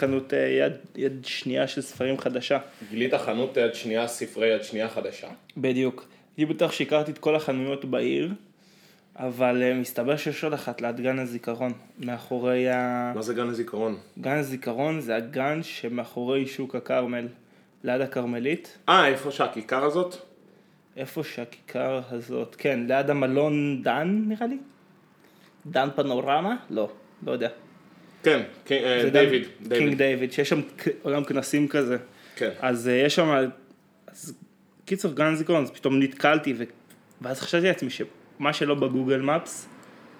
חנות אה, יד, יד שנייה של ספרים חדשה. גילית חנות יד שנייה, ספרי יד שנייה חדשה. בדיוק. הייתי בטוח שהכרתי את כל החנויות בעיר, אבל אה, מסתבר שיש עוד אחת ליד גן הזיכרון. מאחורי ה... מה זה גן הזיכרון? גן הזיכרון זה הגן שמאחורי שוק הכרמל, ליד הכרמלית. אה, איפה שהכיכר הזאת? איפה שהכיכר הזאת, כן, ליד המלון דן נראה לי? דן פנורמה? לא, לא יודע. כן, קי- אה, דיוויד. קינג דיוויד. שיש שם עולם כנסים כזה. כן. אז אה, יש שם, אז קיצור הזיכרון, אז פתאום נתקלתי, ו... ואז חשבתי לעצמי שמה שלא ב Google Maps,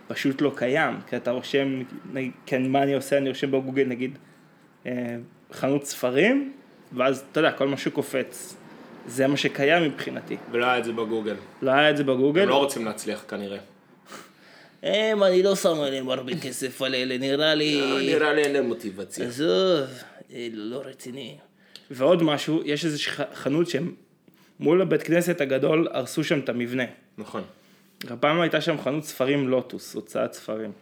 פשוט לא קיים, כי אתה רושם, כן, מה אני עושה, אני רושם בגוגל נגיד אה, חנות ספרים, ואז אתה יודע, כל מה שקופץ, זה מה שקיים מבחינתי. ולא היה את זה בגוגל. לא היה את זה בגוגל. הם לא רוצים להצליח כנראה. הם, אני לא שם עליהם הרבה כסף על אלה, נראה לי... נראה לי אין להם מוטיבציה. עזוב, אה, לא רציני. ועוד משהו, יש איזו חנות שהם מול הבית כנסת הגדול הרסו שם את המבנה. נכון. הפעם הייתה שם חנות ספרים לוטוס, הוצאת ספרים.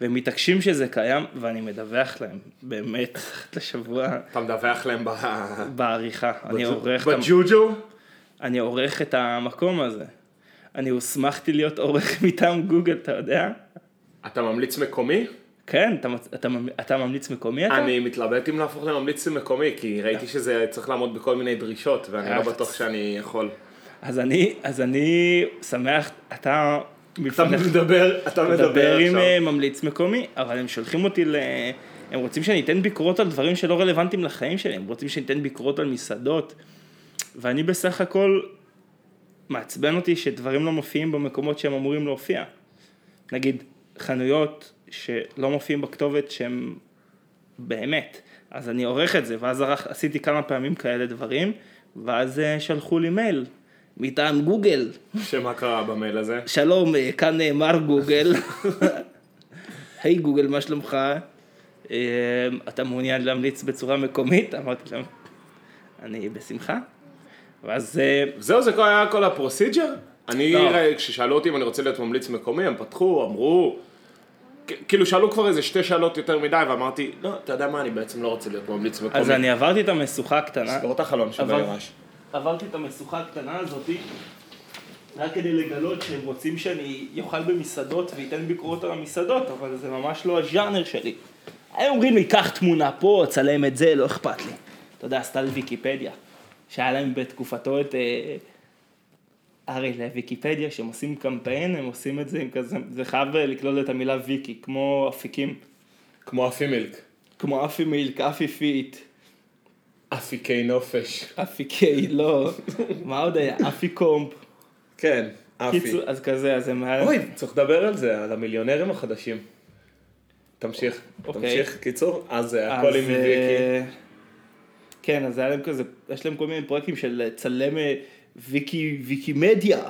והם מתעקשים שזה קיים, ואני מדווח להם, באמת, אחת לשבוע אתה מדווח להם ב... בעריכה. אני עורך, את בג'וג'ו? אני עורך את המקום הזה. אני הוסמכתי להיות עורך מטעם גוגל, אתה יודע? אתה ממליץ מקומי? כן, אתה, אתה, אתה ממליץ מקומי אתה? אני מתלבט אם להפוך לממליץ מקומי, כי ראיתי שזה צריך לעמוד בכל מיני דרישות, ואני לא אה, בטוח שאני יכול. אז אני, אז אני שמח, אתה... אתה מדבר, אתה מדבר מדבר עם עכשיו. אה, ממליץ מקומי, אבל הם שולחים אותי ל... הם רוצים שאני אתן ביקורות על דברים שלא רלוונטיים לחיים שלי, הם רוצים שאני אתן ביקורות על מסעדות, ואני בסך הכל מעצבן אותי שדברים לא מופיעים במקומות שהם אמורים להופיע. נגיד, חנויות שלא מופיעים בכתובת שהם באמת. אז אני עורך את זה, ואז ערך, עשיתי כמה פעמים כאלה דברים, ואז אה, שלחו לי מייל מטעם גוגל. שמה קרה במייל הזה? שלום, אה, כאן מר גוגל. היי גוגל, מה שלומך? אה, אתה מעוניין להמליץ בצורה מקומית? אמרתי להם, אני בשמחה. ואז אה, זהו, זה היה כל הפרוסיג'ר? אני, לא. ראה- כששאלו אותי אם אני רוצה להיות ממליץ מקומי, הם פתחו, אמרו, כאילו שאלו כבר איזה שתי שאלות יותר מדי, ואמרתי, לא, אתה יודע מה, אני בעצם לא רוצה להיות ממליץ מקומי. אז אני עברתי את המשוכה הקטנה, סגור את החלון הרעש. עברתי את המשוכה הקטנה הזאתי, רק כדי לגלות שהם רוצים שאני אוכל במסעדות ואתן ביקורות על המסעדות, אבל זה ממש לא הז'אנר שלי. היו אומרים לי, קח תמונה פה, צלם את זה, לא אכפת לי. אתה יודע, עשתה לי ויקיפדיה, שהיה להם בתקופתו את... אה, הרי לוויקיפדיה, כשהם עושים קמפיין, הם עושים את זה עם כזה, זה חייב לכלול את המילה ויקי, כמו אפיקים, כמו אפי מילק. כמו אפי מילק, אפיפית, אפיקי נופש. אפיקי, לא, מה עוד היה? אפיקומפ. כן, אפי. קיצור, אז כזה, אז הם. אוי, צריך לדבר על זה, על המיליונרים החדשים. תמשיך, אוקיי. תמשיך, קיצור, אז, הכל עם אה, ויקי. כן, אז היה להם כזה, יש להם כל מיני פרויקטים של לצלם אה, ויקי, ויקימדיה,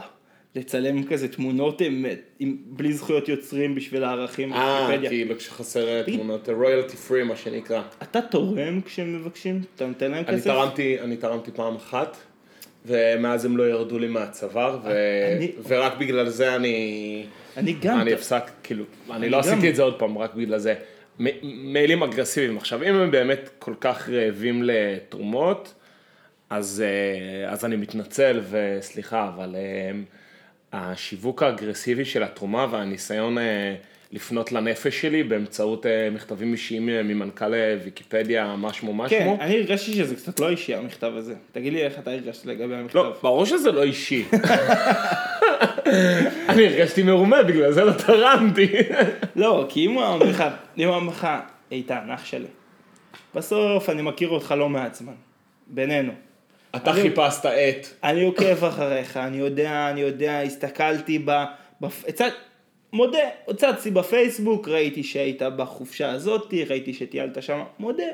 לצלם כזה תמונות עם, עם, בלי זכויות יוצרים בשביל הערכים אה. כאילו כשחסר אה, תמונות, רויאלטי פרי מה שנקרא. אתה תורם כשהם מבקשים? אתה נותן להם אני כסף? תרמתי, אני תרמתי פעם אחת, ומאז הם לא ירדו לי מהצוואר, ו... אני- ורק בגלל זה אני... אני גם. אני הפסק, כאילו, אני אני לא גם. עשיתי את זה עוד פעם, רק בגלל זה. מיילים אגרסיביים. עכשיו, אם הם באמת כל כך רעבים לתרומות, אז, אה, אז אני מתנצל וסליחה, אבל אה, השיווק האגרסיבי של התרומה והניסיון אה, לפנות לנפש שלי באמצעות אה, מכתבים אישיים אה, ממנכ"ל אה, ויקיפדיה, מה שמו מה כן, שמו. אני הרגשתי שזה קצת לא אישי המכתב הזה. תגיד לי איך אתה הרגשת לגבי המכתב. לא, ברור שזה לא אישי. אני הרגשתי מרומה, בגלל זה לא תרמתי. לא, כי אם הוא אומר לך, אם הוא אומר לך, איתן, אח שלי, בסוף אני מכיר אותך לא מעט זמן, בינינו. אתה אני- חיפשת את... אני עוקב אחריך, אני יודע, אני יודע, הסתכלתי ב... בפ... מודה, הוצצתי בפייסבוק, ראיתי שהיית בחופשה הזאתי, ראיתי שטיילת שם, מודה,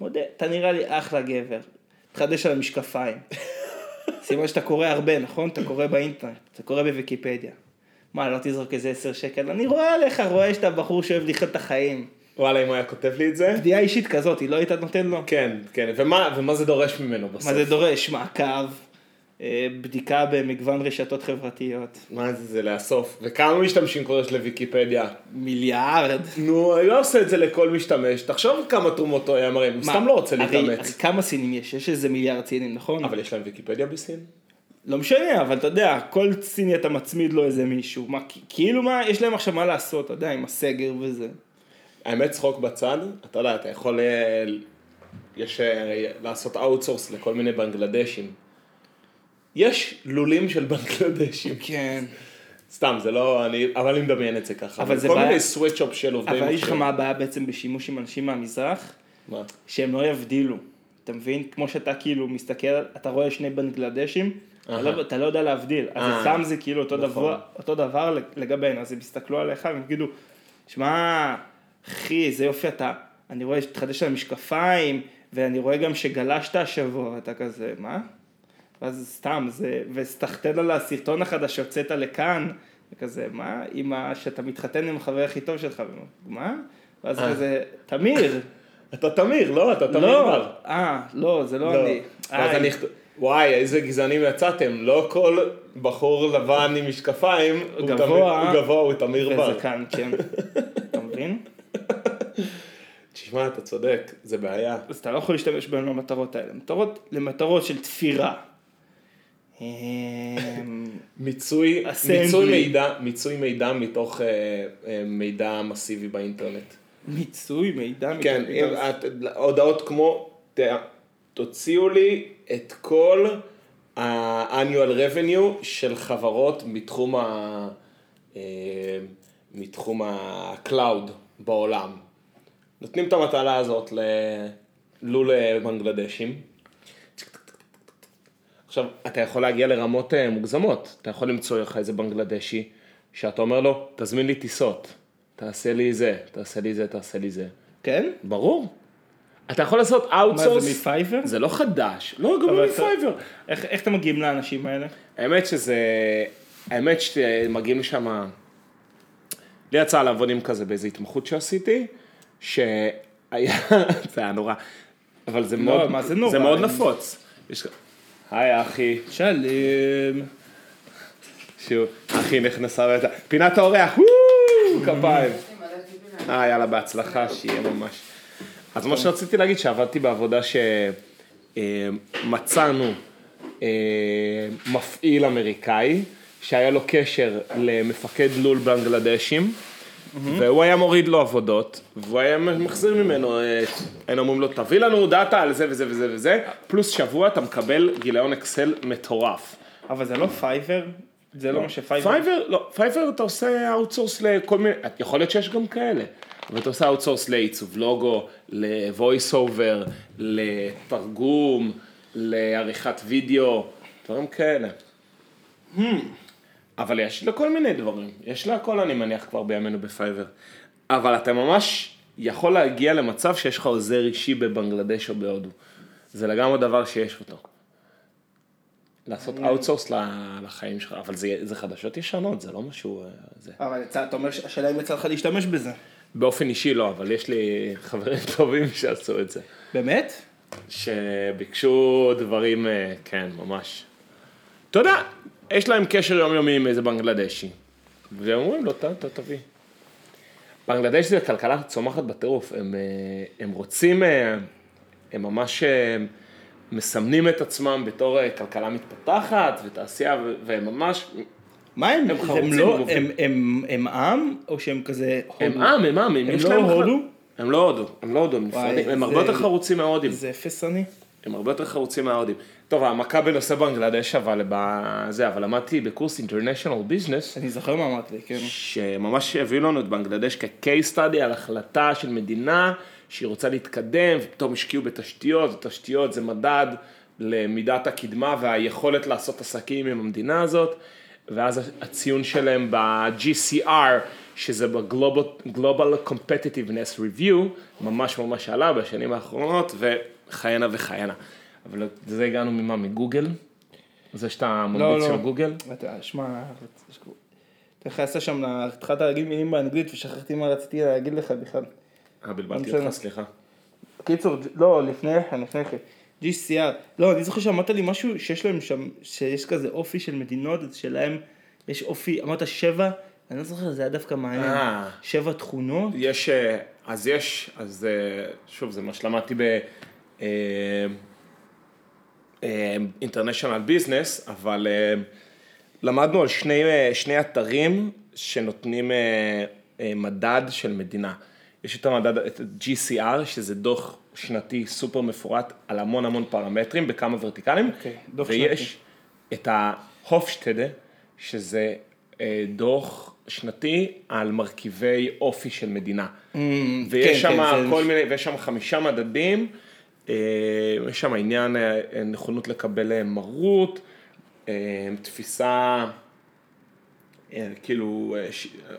מודה, אתה נראה לי אחלה גבר. תחדש על המשקפיים. סימן שאתה קורא הרבה, נכון? אתה קורא באינטרנט, אתה קורא בוויקיפדיה. מה, לא תזרוק איזה עשר שקל? אני רואה עליך, רואה שאתה בחור שאוהב לחיות את החיים. וואלה, אם הוא היה כותב לי את זה? פדיעה אישית כזאת, היא לא היית נותן לו? כן, כן, ומה, ומה זה דורש ממנו בסוף? מה זה דורש? מעקב, בדיקה במגוון רשתות חברתיות. מה זה, זה לאסוף. וכמה משתמשים כבר יש לוויקיפדיה? מיליארד. נו, אני לא עושה את זה לכל משתמש. תחשוב כמה תרומות הוא היה מראה, הוא סתם לא רוצה להתאמץ. כמה סינים יש? יש איזה מיליארד סינים, נכון? אבל יש להם ויקיפדיה בסין? לא משנה, אבל אתה יודע, כל סיני אתה מצמיד לו איזה מישהו. מה, כאילו מה, יש להם עכשיו מה לעשות, אתה יודע, עם הסגר וזה. האמת, צחוק בצד, אתה יודע, אתה יכול אה, יש אה, לעשות outsource לכל מיני בנגלדשים. יש לולים של בנגלדשים. כן. סתם, זה לא, אני, אבל אני מדמיין את זה ככה. אבל זה כל בעיה- מיני sweatshop של עובדי אבל יש לך מחשב. מה הבעיה בעצם בשימוש עם אנשים מהמזרח? מה? שהם לא יבדילו. אתה מבין? כמו שאתה כאילו מסתכל, אתה רואה שני בנגלדשים, אתה. לא- אתה לא יודע להבדיל. אז אה, אצלם זה כאילו אותו נכון. דבר, אותו דבר לגבינו, אז הם יסתכלו עליך והם יגידו, שמע, אחי, איזה יופי אתה, אני רואה שהתחדש על המשקפיים, ואני רואה גם שגלשת השבוע, ואתה כזה, מה? ואז סתם, זה, וסתחתן על הסרטון החדש שהוצאת לכאן, וכזה, מה? ה... שאתה מתחתן עם החבר הכי טוב שלך, מה? ואז אה. כזה, תמיר, אתה תמיר, לא? אתה תמיר לא, בר. אה, לא, זה לא לא. אני. ואז אה, אני וואי, איזה גזענים יצאתם, לא כל בחור לבן עם משקפיים, הוא גבוה, הוא גבוה, הוא תמיר בר. וזקן, כן. אתה מבין? תשמע, אתה צודק, זה בעיה. אז אתה לא יכול להשתמש בהם למטרות האלה. מטרות, למטרות של תפירה. אמ, מיצוי. מיצוי מידע, מיצוי מידע מתוך אה, אה, מידע מסיבי באינטרנט. מיצוי מידע. כן, מתוך- אם את- הודעות כמו, ת- תוציאו לי את כל ה-annual revenue של חברות מתחום ה... אה, מתחום ה-cloud בעולם. נותנים את המטלה הזאת ללול בנגלדשים. עכשיו, אתה יכול להגיע לרמות אה, מוגזמות. אתה יכול למצוא לך איזה בנגלדשי, שאתה אומר לו, תזמין לי טיסות, תעשה לי זה, תעשה לי זה, תעשה לי זה. כן? ברור. אתה יכול לעשות מה outsource. זה מפייבר? זה לא חדש. לא, גם לא אתה- מפייבר. איך איך אתם מגיעים לאנשים האלה? האמת שזה, האמת שמגיעים לשם, לי יצא לעבוד עם כזה באיזו התמחות שעשיתי, שהיה, זה היה נורא, אבל זה מאוד, לא, מה זה נורא? זה מאוד נפוץ. יש- היי אחי, שלום. שוב, אחי נכנסה ואתה, פינת האורח, וואו, כפיים. אה, יאללה, בהצלחה, שיהיה ממש. אז מה שרציתי להגיד, שעבדתי בעבודה שמצאנו מפעיל אמריקאי, שהיה לו קשר למפקד לול בנגלדשים, והוא היה מוריד לו עבודות, והוא היה מחזיר ממנו, אה, היינו אומרים לו, תביא לנו דאטה על זה וזה וזה וזה, פלוס שבוע אתה מקבל גיליון אקסל מטורף. אבל זה לא פייבר? זה לא מה שפייבר... פייבר, לא, פייבר אתה עושה outsource לכל מיני, יכול להיות שיש גם כאלה, אבל אתה עושה outsource לעיצוב לוגו, ל voice over, לתרגום, לעריכת וידאו, דברים כאלה. אבל יש לכל מיני דברים, יש להכל אני מניח כבר בימינו בפייבר. אבל אתה ממש יכול להגיע למצב שיש לך עוזר אישי בבנגלדש או בהודו. זה לגמרי דבר שיש אותו. לעשות outsource לחיים שלך, אבל זה, זה חדשות ישנות, זה לא משהו... אה, זה. אבל אתה אומר, השאלה אם יצא לך להשתמש בזה. באופן אישי לא, אבל יש לי חברים טובים שעשו את זה. באמת? שביקשו דברים, אה, כן, ממש. אתה יודע, יש להם קשר יומיומי עם איזה בנגלדשי. והם אומרים לו, "ת- ת- תביא. בנגלדש זה כלכלה צומחת בטירוף, הם, אה, הם רוצים, אה, הם ממש אה, מסמנים את עצמם בתור כלכלה מתפתחת ותעשייה, והם ממש, מה הם? הם הם חרוצים, לא, הם. הם- הם- הם עם? או שהם כזה הם הודו? עם, הם עם, הם יש לא להם... הודו? הם לא הודו, הם לא הודו, הם נפרדים, הם הרבה יותר חרוצים מההודים. זה אפס אני? הם הרבה יותר חרוצים מההודים. טוב, המכה בנושא בנגלדש אבל בזה, אבל למדתי בקורס International Business, אני זוכר מה אמרת לי, כן. שממש הביאו לנו את בנגלדש כ-case study על החלטה של מדינה שהיא רוצה להתקדם, ופתאום השקיעו בתשתיות, ותשתיות זה מדד למידת הקדמה והיכולת לעשות עסקים עם המדינה הזאת, ואז הציון שלהם ב-GCR, שזה ב-Global Competitiveness Review, ממש ממש עלה בשנים האחרונות, וכהנה וכהנה. אבל לזה הגענו ממה? מגוגל? זה שאתה לא, ממליץ לא. של גוגל? אתה, שמע, אתה נכנסת שם, התחלת להגיד מילים באנגלית ושכחתי מה רציתי להגיד לך בכלל. אה, בלבלתי לא משנה. אותך, סליחה. קיצור, לא, לפני כן, לפני כן. GCR. לא, אני זוכר שאמרת לי משהו שיש להם שם, שיש כזה אופי של מדינות, שלהם יש אופי, אמרת שבע, אני לא זוכר, זה היה דווקא מעניין. אה. שבע תכונות. יש, אה, אז יש, אז אה, שוב, זה מה שלמדתי ב... אה, אינטרנשיונל ביזנס, אבל אה, למדנו על שני, אה, שני אתרים שנותנים אה, אה, מדד של מדינה. יש את המדד, את GCR, שזה דוח שנתי סופר מפורט על המון המון פרמטרים בכמה ורטיקלים, אוקיי, דוח ויש את ההופשטדה, שזה אה, דוח שנתי על מרכיבי אופי של מדינה. ויש כן, שם כן, זה- כל מיני, ויש שם חמישה מדדים, אה, יש שם עניין אה, נכונות לקבל אה, מרות, אה, תפיסה, אה, כאילו, אה, אה,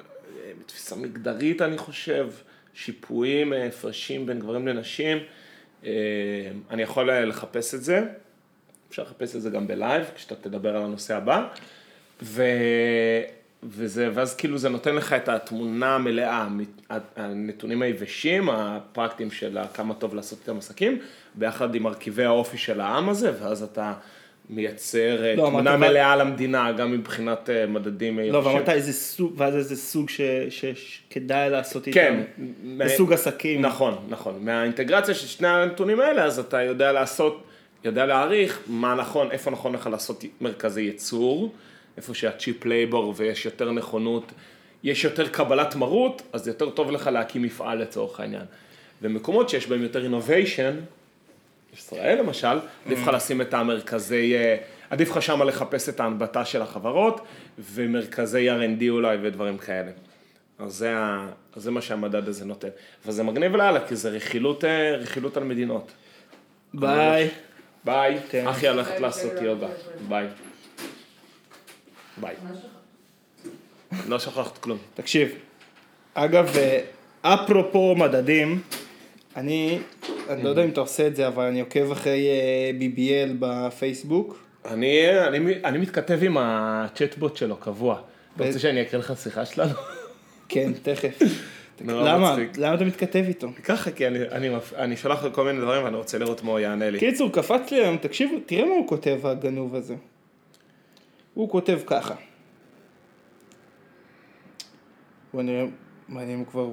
תפיסה מגדרית אני חושב, שיפועים, אה, הפרשים בין גברים לנשים, אה, אני יכול אה, לחפש את זה, אפשר לחפש את זה גם בלייב, כשאתה תדבר על הנושא הבא, ו... וזה, ואז כאילו זה נותן לך את התמונה המלאה, הנתונים היבשים, הפרקטיים של כמה טוב לעשות איתם עסקים, ביחד עם מרכיבי האופי של העם הזה, ואז אתה מייצר אה, לא, תמונה אמרת, מלאה על המדינה, גם מבחינת אה, מדדים לא, יבשים. ואמרת איזה סוג, ואז איזה סוג ש- שכדאי לעשות איתם. כן. בסוג עסקים. נכון, נכון. מהאינטגרציה של שני הנתונים האלה, אז אתה יודע לעשות, יודע להעריך מה נכון, איפה נכון לך לעשות מרכזי ייצור, איפה שהצ'יפ לייבור ויש יותר נכונות, יש יותר קבלת מרות, אז יותר טוב לך להקים מפעל לצורך העניין. ומקומות שיש בהם יותר innovation, ישראל למשל, עדיף לך לשים את המרכזי, אה, עדיף לך שמה לחפש את ההנבטה של החברות, ומרכזי R&D אולי ודברים כאלה. אז זה, ה- אז זה מה שהמדד הזה נותן. וזה מגניב לאללה, כי זה רכילות, אה, רכילות על מדינות. ביי. ביי, כן. אחי הולכת לעשות יוגה. ביי. ביי. לא שכחת כלום. תקשיב, אגב, אה, אפרופו מדדים, אני, אני לא יודע אם אתה עושה את זה, אבל אני עוקב אחרי אה, BBL בפייסבוק. אני, אני, אני מתכתב עם הצ'טבוט שלו קבוע. אתה ב- רוצה שאני אקריא לך שיחה שלנו? כן, תכף. למה? למה אתה מתכתב איתו? ככה, כי אני, אני, אני שולח לו כל מיני דברים ואני רוצה לראות מה הוא יענה לי. קיצור, קפץ לי היום, תקשיבו, תראה מה הוא כותב הגנוב הזה. הוא כותב ככה. בוא נראה, אם הוא כבר.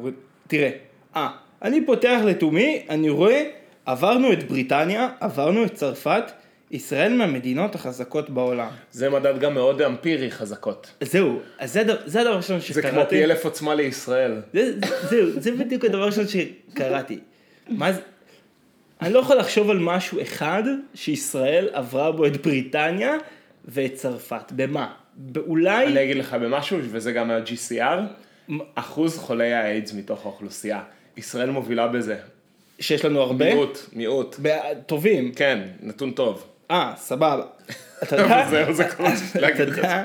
תראה, אה, אני פותח לתומי, אני רואה, עברנו את בריטניה, עברנו את צרפת, ישראל מהמדינות החזקות בעולם. זה מדד גם מאוד אמפירי חזקות. זהו, אז זה, הד- זה הדבר הראשון זה כמו שקראתי. פי אלף עוצמה לישראל. זה, זהו, זה בדיוק הדבר הראשון שקראתי. מה זה? אני לא יכול לחשוב על משהו אחד שישראל עברה בו את בריטניה ואת צרפת. במה? באולי... אני אגיד לך במשהו, וזה גם מה-GCR, אחוז חולי האיידס מתוך האוכלוסייה. ישראל מובילה בזה. שיש לנו הרבה? מיעוט, מיעוט. טובים. כן, נתון טוב. אה, סבבה. אתה יודע, זהו, זה כל מה שיש אתה להגיד לך. יודע,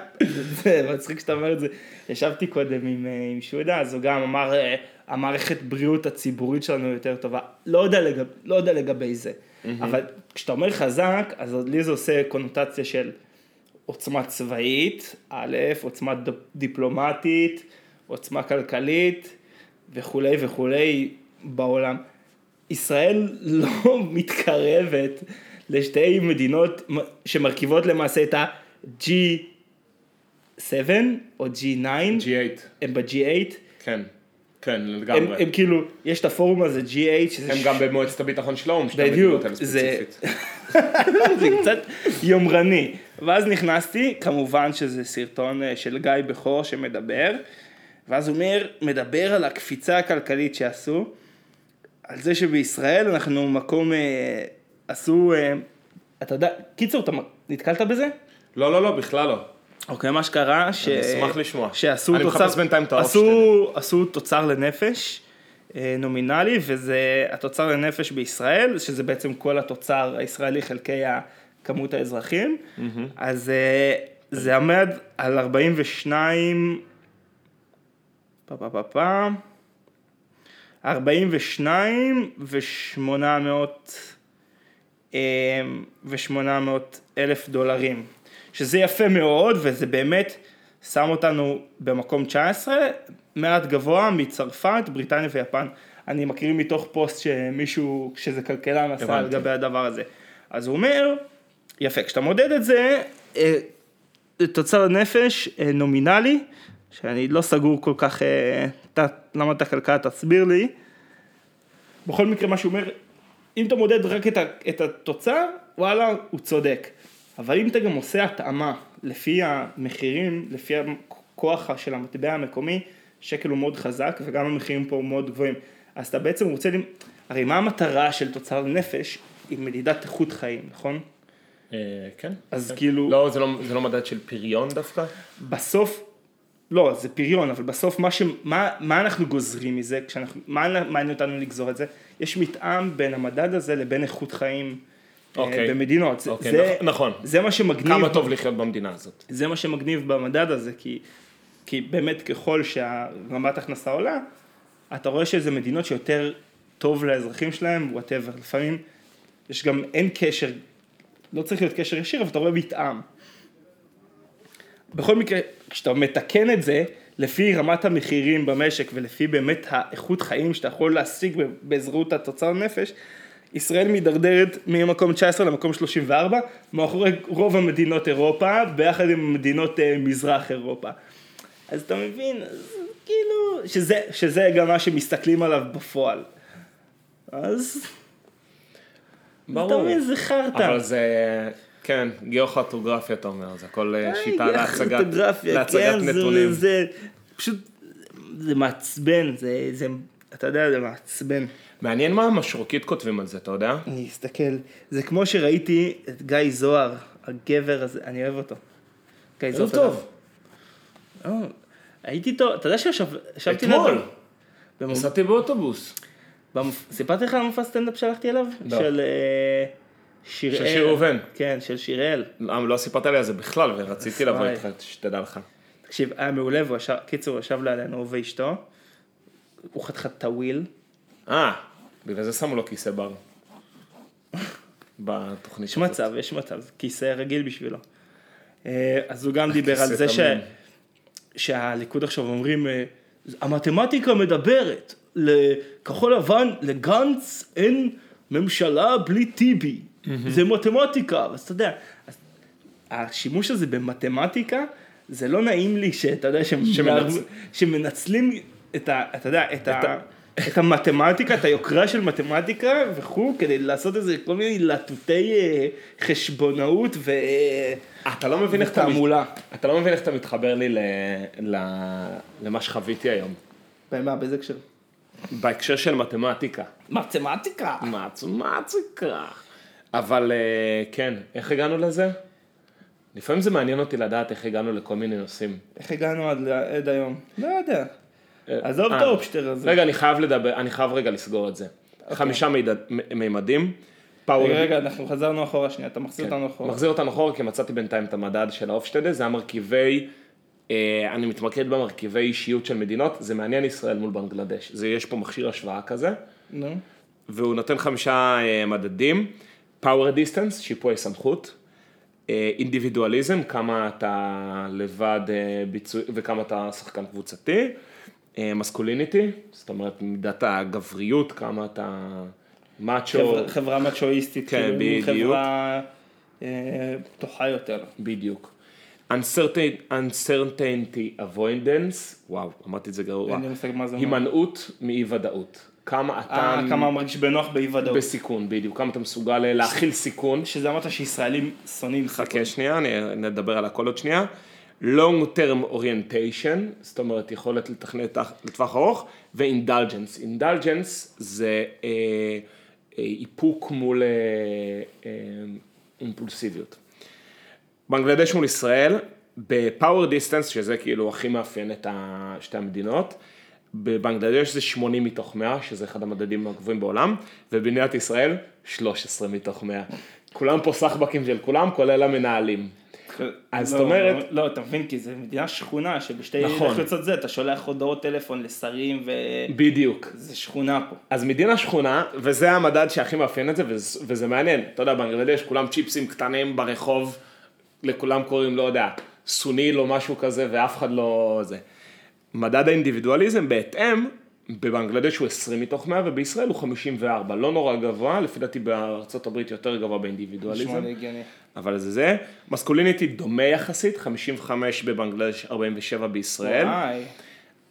זה מצחיק שאתה אומר את זה. ישבתי קודם עם, אה, עם שודה, אז הוא גם אמר, אה, המערכת בריאות הציבורית שלנו יותר טובה. לא יודע, לגב, לא יודע לגבי זה. אבל כשאתה אומר חזק, אז לי זה עושה קונוטציה של עוצמה צבאית, א', עוצמה דיפלומטית, עוצמה כלכלית וכולי וכולי בעולם. ישראל לא מתקרבת לשתי מדינות שמרכיבות למעשה את ה-G7 או G9, G8. הם ב-G8, כן, כן, הם, לגמרי. הם כאילו, יש את הפורום הזה G8, שזה הם ש- גם במועצת הביטחון של האו"ם, שתי בדיוק, המדינות האלה זה- ספציפית. זה קצת יומרני. ואז נכנסתי, כמובן שזה סרטון אה, של גיא בכור שמדבר, ואז הוא אומר, מדבר על הקפיצה הכלכלית שעשו, על זה שבישראל אנחנו מקום, אה, עשו, אה, אתה יודע, קיצור, אתה נתקלת בזה? לא, לא, לא, בכלל לא. אוקיי, מה שקרה, ש... אני אשמח לשמוע. שעשו אני תוצר, מחפש בינתיים את האוף עשו, עשו תוצר לנפש אה, נומינלי, וזה התוצר לנפש בישראל, שזה בעצם כל התוצר הישראלי חלקי כמות האזרחים, אז אה, זה עמד על 42, פה פה פה פה, 42 ו-800 ו-800 אלף דולרים, שזה יפה מאוד וזה באמת שם אותנו במקום 19, מעט גבוה מצרפת, בריטניה ויפן. אני מקריא מתוך פוסט שמישהו, שזה כלכלן עשה. לגבי הדבר הזה. אז הוא אומר, יפה, כשאתה מודד את זה, אה, תוצר לנפש אה, נומינלי, שאני לא סגור כל כך, אה, אתה למדת כלכלה, תסביר לי. בכל מקרה, מה שהוא אומר, אם אתה מודד רק את, את התוצר, וואלה, הוא צודק. אבל אם אתה גם עושה התאמה לפי המחירים, לפי הכוח של המטבע המקומי, שקל הוא מאוד חזק וגם המחירים פה מאוד גבוהים. אז אתה בעצם רוצה, הרי מה המטרה של תוצר לנפש? היא מדידת איכות חיים, נכון? אה, כן. אז כן. כאילו... לא, זה לא, זה לא מדד של פריון דווקא? בסוף, לא, זה פריון, אבל בסוף מה, ש, מה, מה אנחנו גוזרים מזה, כשאנחנו, מה מעניין אותנו לגזור את זה? יש מתאם בין המדד הזה לבין איכות חיים אה, אוקיי. במדינות. זה, אוקיי, זה, נכון. זה מה שמגניב. כמה טוב לחיות במדינה הזאת. זה מה שמגניב במדד הזה, כי, כי באמת ככל שהרמת הכנסה עולה, אתה רואה שזה מדינות שיותר טוב לאזרחים שלהם, וואטאבר, לפעמים יש גם, אין קשר, לא צריך להיות קשר ישיר, אבל אתה רואה מתאם. בכל מקרה, כשאתה מתקן את זה, לפי רמת המחירים במשק ולפי באמת האיכות חיים שאתה יכול להשיג בעזרות התוצר לנפש, ישראל מידרדרת ממקום 19 למקום 34, מאחורי רוב המדינות אירופה, ביחד עם מדינות אה, מזרח אירופה. אז אתה מבין, אז כאילו, שזה, שזה גם מה שמסתכלים עליו בפועל. אז... ברור. אתה מבין, זה חרטא. אבל זה, כן, גיאוכרטוגרפיה אתה אומר, זה הכל אה, שיטה אה, להצגת, פוטוגרפיה, להצגת כן, זה- נתונים. זה פשוט, זה מעצבן, זה, זה, אתה יודע, זה מעצבן. מעניין מה המשרוקית כותבים על זה, אתה יודע? אני אסתכל, זה כמו שראיתי את גיא זוהר, הגבר הזה, אני אוהב אותו. גיא זוהר. טוב. אה, הייתי איתו, אתה יודע שישבתי אתמול. נסעתי באוטובוס. סיפרתי לך על המופע סטנדאפ שהלכתי אליו? לא. של אה, שיראל. של שיר ראובן. כן, של שיראל. לא לא סיפרת לי על זה בכלל, ורציתי לבוא. איתך, שתדע לך. תקשיב, היה מעולה, והוא ישב, קיצור, הוא ישב לידינו, הוא ואשתו. הוא חתיכת טוויל. אה, בגלל זה שמו לו כיסא בר. בתוכנית יש מצב, יש מצב, כיסא רגיל בשבילו. אה, אז הוא גם דיבר על זה ש... שהליכוד עכשיו אומרים, אה, המתמטיקה מדברת, לכחול לבן, לגנץ אין ממשלה בלי טיבי, זה מתמטיקה, אז אתה יודע, אז השימוש הזה במתמטיקה, זה לא נעים לי שאתה יודע, שמנצ... שמנצ- שמנצלים את ה... אתה יודע, את ה... את המתמטיקה, את היוקרה של מתמטיקה וכו', כדי לעשות איזה כל מיני להטוטי אה, חשבונאות ו... אתה לא מבין איך אתה... ותעמולה. אתה לא מבין איך אתה מתחבר לי ל... ל... למה שחוויתי היום. במה, באיזה הקשר? בהקשר של מתמטיקה. מתמטיקה. מתמטיקה. אבל אה, כן, איך הגענו לזה? לפעמים זה מעניין אותי לדעת איך הגענו לכל מיני נושאים. איך הגענו עד, עד היום? לא יודע. עזוב את אה, האופשטר הזה. רגע, אני חייב לדבר, אני חייב רגע לסגור את זה. חמישה מידע- מימדים. פאוור... רגע, אנחנו חזרנו אחורה שנייה, אתה מחזיר כן. אותנו אחורה. מחזיר אותנו אחורה כי מצאתי בינתיים את המדד של האופשטדה, זה המרכיבי, אה, אני מתמקד במרכיבי אישיות של מדינות, זה מעניין ישראל מול בנגלדש, זה יש פה מכשיר השוואה כזה, נו. והוא נותן חמישה אה, מדדים, power distance, שיפוי סמכות, אינדיבידואליזם, כמה אתה לבד אה, ביצוע, וכמה אתה שחקן קבוצתי, מסקוליניטי, זאת אומרת מידת הגבריות, כמה אתה מאצ'ו, חברה- חברה מצ'ואיסטית, כן, כאילו, בדיוק. חברה אה, פתוחה יותר. בדיוק. Uncertain- uncertainty avoidance, וואו, אמרתי את זה גרוע, אין לי מושג מה זה אומר. הימנעות מאי ודאות. כמה אתה אה, כמה מרגיש בנוח באי ודאות. בסיכון, בדיוק, כמה אתה מסוגל להכיל סיכון. שזה אמרת שישראלים שונאים סיכון. חכה שנייה, נדבר על הכל עוד שנייה. long term orientation, זאת אומרת יכולת לתכנת לטווח ארוך, ו-indulgence. indulgence זה אה, אה, איפוק מול אה, אה, אימפולסיביות. בנגלדש מול ישראל, בפאוור דיסטנס, שזה כאילו הכי מאפיין את שתי המדינות, בבנגלדש זה 80 מתוך 100, שזה אחד המדדים הגבוהים בעולם, ובמדינת ישראל 13 מתוך 100. כולם פה סחבקים של כולם, כולל המנהלים. אז לא, זאת אומרת- לא, לא, אתה מבין, כי זה מדינה שכונה, שבשתי נכון. לחיצות זה, אתה שולח הודעות טלפון לשרים, בדיוק. וזה שכונה פה. אז מדינה שכונה, וזה המדד שהכי מאפיין את זה, וזה, וזה מעניין. אתה יודע, בנגלדש כולם צ'יפסים קטנים ברחוב, לכולם קוראים, לא יודע, סוניל או משהו כזה, ואף אחד לא זה. מדד האינדיבידואליזם בהתאם, בבנגלדש הוא 20 מתוך 100 ובישראל הוא 54, לא נורא גבוה, לפי דעתי בארצות הברית יותר גבוה באינדיבידואליזם. אבל זה זה. מסקוליניטי דומה יחסית, 55 בבנגלדש, 47 בישראל. וואי.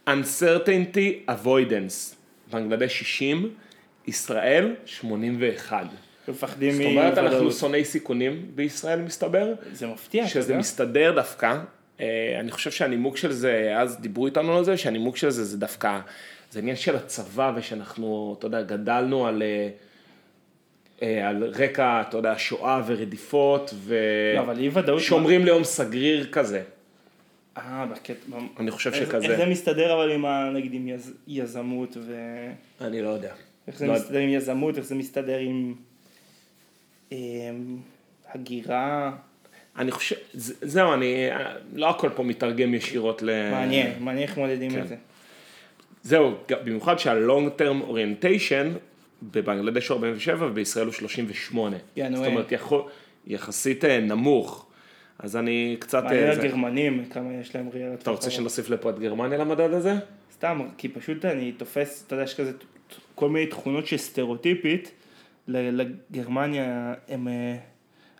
uncertainty avoidance, בנגלדש 60, ישראל 81. מפחדים זאת אומרת, אנחנו. שונאי סיכונים בישראל מסתבר, זה מפתיע, שזה? מסתדר דווקא. אה, אני חושב שהנימוק של זה, אז דיברו איתנו על זה, שהנימוק של זה זה דווקא, זה עניין של הצבא ושאנחנו, אתה יודע, גדלנו על, אה, אה, על רקע, אתה יודע, שואה ורדיפות, לא. ושומרים ליום סגריר כזה. אה, בקטע... אני חושב איך- שכזה. איך זה מסתדר אבל עם. נגיד עם יז- יזמות ו... אני לא יודע. איך זה לא- מסתדר עם יזמות, איך זה מסתדר עם... אמ, הגירה, אני חושב, זה- זהו, אני, לא הכל פה מתרגם ישירות ל... מעניין, מעניין איך מודדים כן. את זה. זהו, במיוחד שהלונג טרם אוריינטיישן בבנגלדש הוא 47 ובישראל הוא 38. יענו, זאת אה. אומרת, יכול, יחסית אה, נמוך. אז אני קצת... אה, מעניין זה- הגרמנים, כמה יש להם ראייה לטווח אתה רוצה. שנוסיף לפה את גרמניה למדד הזה? סתם, כי פשוט אני תופס, אתה יודע, יש כזה כל מיני תכונות שסטריאוטיפית לגרמניה, הם... אה,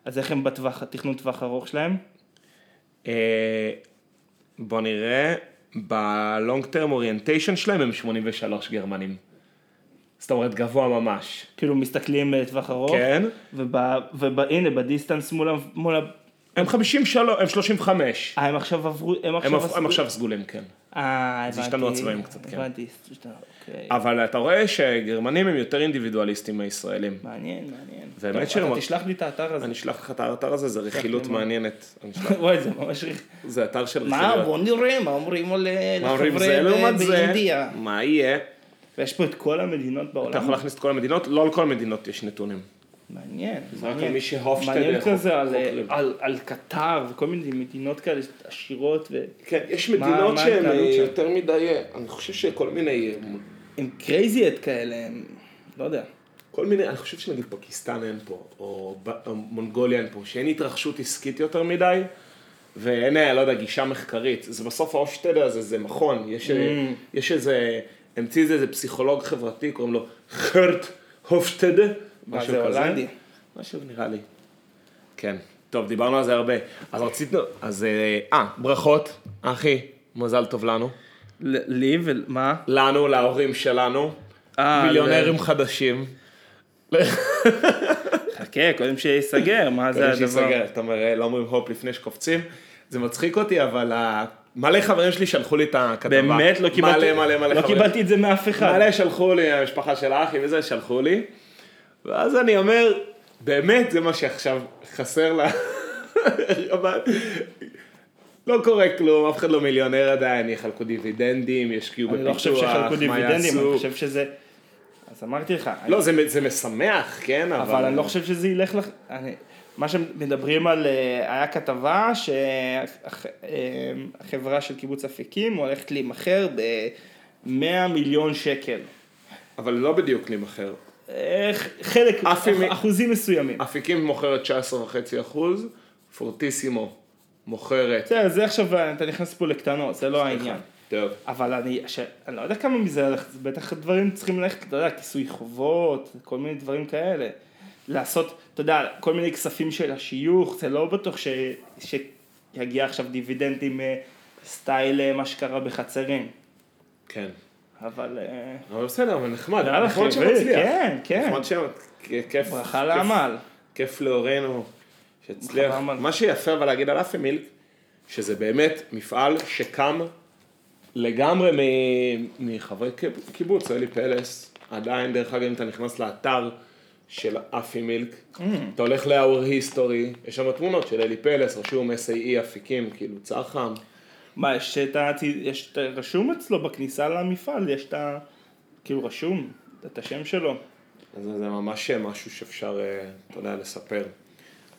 אז איך הם בטווח, התכנון טווח ארוך שלהם? אה, בוא נראה, ב long term orientation שלהם הם 83 גרמנים. זאת אומרת, גבוה ממש. כאילו מסתכלים לטווח ארוך, כן. והנה ב distance מול. מול. הם 53, הם 35. אה, הם עכשיו עברו, הם הם, עכשיו... הם עשו- עכשיו סגולים, כן. אה, הבנתי. אז השתנו הצבעים קצת, כן. הבנתי, השתנו, אוקיי. אבל אתה רואה שגרמנים הם יותר אינדיבידואליסטים מהישראלים. מעניין, מעניין. באמת שהם- אתה תשלח לי את האתר הזה. אני אשלח לך את האתר הזה, זה רכילות מה. מעניינת. וואי, זה ממש... זה אתר של מה, רכילות. בוא נראה, מה אומרים על מה ב- זה? באינדיה. מה יהיה? ויש פה את כל המדינות אתה יכול בעולם. להכניס את כל המדינות? לא על כל המדינות יש נתונים. מעניין, רק מעניין. למי שהופשטד מעניין כזה על- חוקרים. על- על קטר וכל מיני מדינות כאלה עשירות כן, יש מדינות שהן אה? יותר מדי, אה, אני חושב שכל מיני, אה, הם קרייזיאט כאלה, הם... לא יודע. כל מיני, אני חושב שנגיד פקיסטן אין פה, או או מונגוליה אין פה, שאין התרחשות עסקית יותר מדי, ואין, אה, לא יודע, גישה מחקרית. זה בסוף ההושטדה הזה, זה מכון, יש, אה, יש איזה, המציא איזה, פסיכולוג חברתי, קוראים לו חרט הופשטדה, מה זה. הולנדי? משהו נראה לי. כן. טוב, דיברנו על זה הרבה. אז רצינו, אז אה, אה, ברכות, אחי, מזל טוב לנו. לי ומה? לנו, להורים שלנו, אה, מיליונרים חדשים. חכה, קודם שייסגר, מה זה קודם הדבר? שיסגר, אתה אומר, לא אומרים הופ לפני שקופצים. זה מצחיק אותי, אבל מלא חברים שלי שלחו לי את הכתבה. באמת לא קיבלתי, מלא מלא מלא לא. קיבלתי את זה מאף אחד. מלא שלחו לי, המשפחה של האחי וזה, שלחו לי. ואז אני אומר, באמת, זה מה שעכשיו חסר לה. לא קורה כלום, אף אחד לא מיליונר עדיין, יחלקו דיבידנדים, ישקיעו אני לא בפיתוח, חושב שחלקו מה דיבידנדים, יעשו. אני חושב שזה... אז אמרתי לך, לא, זה, זה משמח, כן, אבל... אבל אני לא חושב שזה ילך לך... אני- מה שמדברים על... אה, היה כתבה שהחברה של קיבוץ אפיקים הולכת להימכר ב-100 מיליון שקל. אבל לא בדיוק להימכר. אה, חלק, אם- אחוזים מסוימים. אפיקים מוכרת 19.5 אחוז, פורטיסימו מוכרת... בסדר, זה עכשיו, אתה נכנס פה לקטנות, זה לא העניין. טוב. אבל אני, ש... אני לא יודע כמה מזה הולך, זה בטח דברים צריכים ללכת, אתה יודע, כיסוי חובות, כל מיני דברים כאלה. לעשות, אתה יודע, כל מיני כספים של השיוך, זה לא בטוח ש... שיגיע עכשיו דיבידנדים אה, סטייל אה, מה שקרה בחצרים. כן. אבל אה, אבל בסדר, אבל נחמד. נחמד חבר'ה, שמצליח. כן, כן. נחמד ש... כיף. ברכה לעמל. כיף להורינו שהצליח. מה שיפה אבל להגיד על אפי מילק, שזה באמת מפעל שקם לגמרי מחברי קיב- קיבוץ, אלי פלס, עדיין, דרך אגב, אם אתה נכנס לאתר של אפי מילק, Mm. אתה הולך ל-our history, יש שם תמונות של אלי פלס, רשום SAE אפיקים, כאילו צח"ם. מה, יש את ה... יש את. רשום אצלו בכניסה למפעל, יש את ה... כאילו רשום, את השם שלו. אז זה זה ממש משהו שאפשר, אה, אתה יודע, לספר.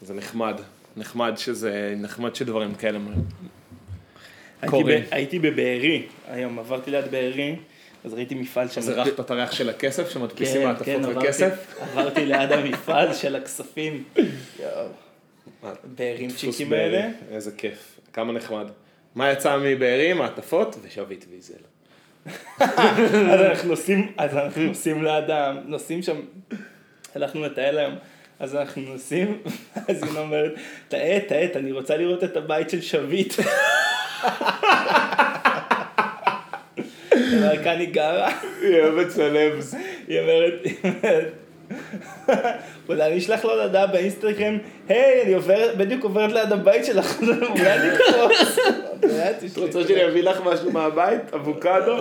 זה נחמד, נחמד שזה, נחמד שדברים כאלה. ב, הייתי בבארי, היום עברתי ליד בארי, אז ראיתי מפעל שם. אז הרחת את הריח של הכסף שמדפיסים כן, מעטפות כן, וכסף? עברתי ליד המפעל של הכספים. יואו. בארימצ'יקים דפוס האלה. איזה כיף, כמה נחמד. מה יצא מבארי? מעטפות ושביט ויזל. אז אנחנו נוסעים, אז אנחנו נוסעים ליד ה... נוסעים שם, הלכנו לטייל היום, אז אנחנו נוסעים, אז היא אומרת, טעה, טעה, אני רוצה לראות את הבית של שביט. היא אומרת, כאן היא גרה, היא אוהבת סלבס. היא אומרת, אולי אני אשלח לו הודעה באינסטגרם, היי, אני בדיוק עוברת ליד הבית שלך, אולי אני אקפוץ. את רוצה שאני אביא לך משהו מהבית? אבוקדו?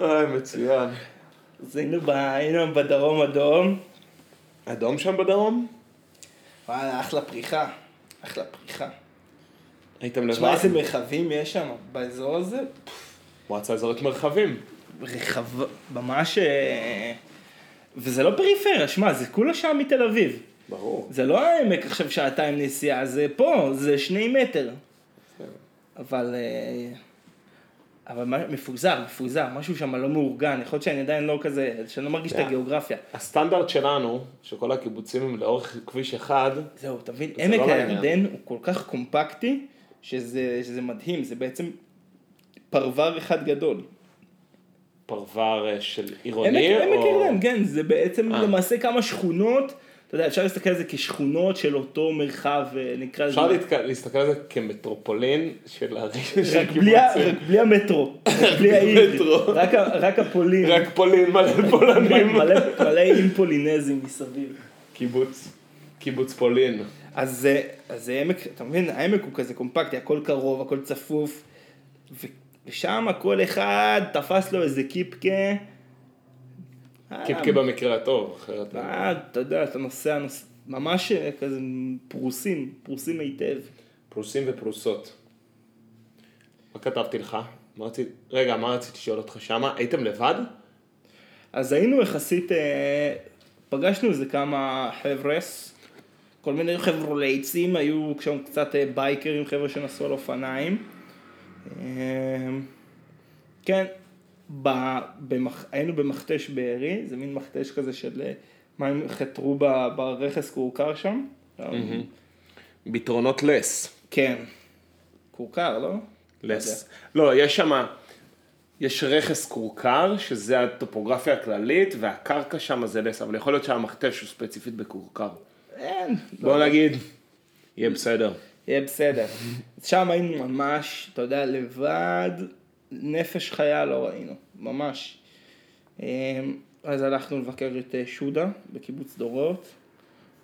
אוי, מצוין. אז היינו בדרום אדום, אדום שם בדרום? וואלה, אחלה פריחה, אחלה פריחה. הייתם תשמע, לבד? איזה מרחבים יש שם באזור הזה, מועצה אזורית מרחבים. רחב... ממש... אה, וזה לא פריפריה, שמע, זה כולה שעה מתל אביב. ברור. זה לא העמק עכשיו שעתיים נסיעה, זה פה, זה שני מטר. אבל... אה, אבל מפוזר, מפוזר, משהו שם לא מאורגן, יכול להיות שאני עדיין לא כזה, שאני לא מרגיש את כן. הגיאוגרפיה. הסטנדרט שלנו, שכל הקיבוצים הם לאורך כביש אחד, זהו, אתה מבין, זה עמק לא. הירדן הוא כל כך קומפקטי, שזה, שזה מדהים, זה בעצם פרבר אחד גדול. פרבר אה, של עירוני, עמק או... ירדן, כן, זה בעצם אה. למעשה כמה שכונות, אתה יודע, אפשר להסתכל על זה כשכונות של אותו מרחב, אה, נקרא לזה, אפשר להתק- להסתכל על זה כמטרופולין של של רק בלי, המטרו, בלי העיר. רק, רק הפולין, רק פולין מלא פולנים. מלא, מלא איים פולינזים מסביב. קיבוץ, קיבוץ פולין. אז זה, אז זה עמק, אתה מבין, העמק הוא כזה קומפקטי, הכל קרוב, הכל צפוף, ושם כל אחד תפס לו איזה קיפקה. קיפקי במקרה הטוב, אחרת... אה, אתה יודע, אתה נוסע, נוס... ממש אה, כזה פרוסים, פרוסים היטב. פרוסים ופרוסות. מה כתבתי לך? מה רציתי... רגע, מה רציתי לשאול אותך שמה? הייתם לבד? אז היינו יחסית, אה, פגשנו איזה כמה חבר'ס, כל מיני חבר'ה ליצים, היו שם קצת אה, בייקרים, חבר'ה שנסעו על אופניים. אה, כן, במח, היינו במכתש בארי, זה מין מכתש כזה של אה, מים חתרו ב- ברכס כורכר שם. ביתרונות לס. כן, כורכר, לא? לס. לא, יש שם... יש רכס כורכר, שזה הטופוגרפיה הכללית, והקרקע שם זה לס, אבל יכול להיות שהמכתש הוא ספציפית בכורכר. אין, בוא נגיד, יהיה בסדר. יהיה בסדר. שם היינו ממש, אתה יודע, לבד, נפש חיה לא ראינו, ממש. אמ, אז הלכנו לבקר את אה, שודה בקיבוץ דורות,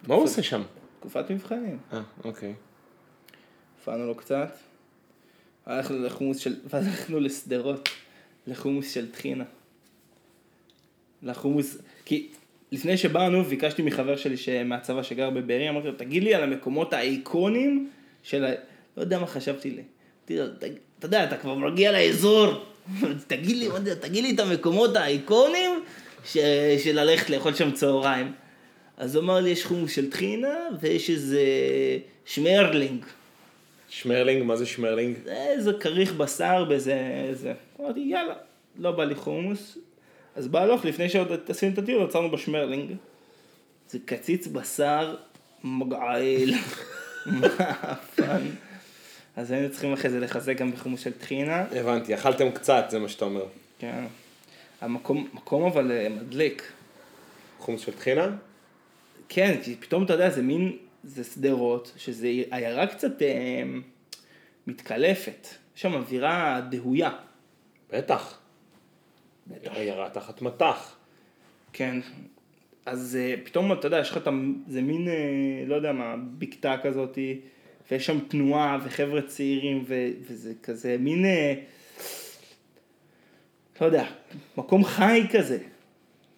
מה הוא עושה שם? תקופת מבחנים. אה, אוקיי. הופענו לו קצת. הלכנו לחומוס של, והלכנו לשדרות, לחומוס של טחינה. לחומוס, כי לפני שבאנו ביקשתי מחבר שלי מהצבא שגר בבארי, אמרתי לו, תגיד לי על המקומות האיקונים של ה... לא יודע מה חשבתי לי. "תג- אתה יודע, אתה כבר מגיע לאזור, תגיד לי, מה זה, תגיד לי את המקומות האיקונים ש... של ללכת לאכול שם צהריים. אז הוא אמר לי, יש חומוס של טחינה ויש איזה שמרלינג. שמרלינג, מה זה שמרלינג? זה איזה כריך בשר באיזה... איזה... אמרתי, יאללה, לא בא לי חומוס. אז בהלוך, לפני שעוד עשינו את הטיול, עצרנו בשמרלינג. זה קציץ בשר מגעיל. מאפן. אז היינו צריכים אחרי זה לחזק גם בחומוס של טחינה. הבנתי, אכלתם קצת, זה מה שאתה אומר. כן. המקום, מקום אבל אה, מדליק. חומוס של טחינה? כן, כי פתאום אתה יודע, זה מין, זה שדרות, שזה עיירה קצת אה, מתקלפת. יש שם אווירה דהויה. בטח. עיירה תחת מטח. כן. אז אה, פתאום, אתה יודע, יש לך את. זה מין, אה, לא יודע מה, בקתה כזאתי, ויש שם תנועה וחבר'ה צעירים, ו... וזה כזה מין, אה, לא יודע, מקום חי כזה.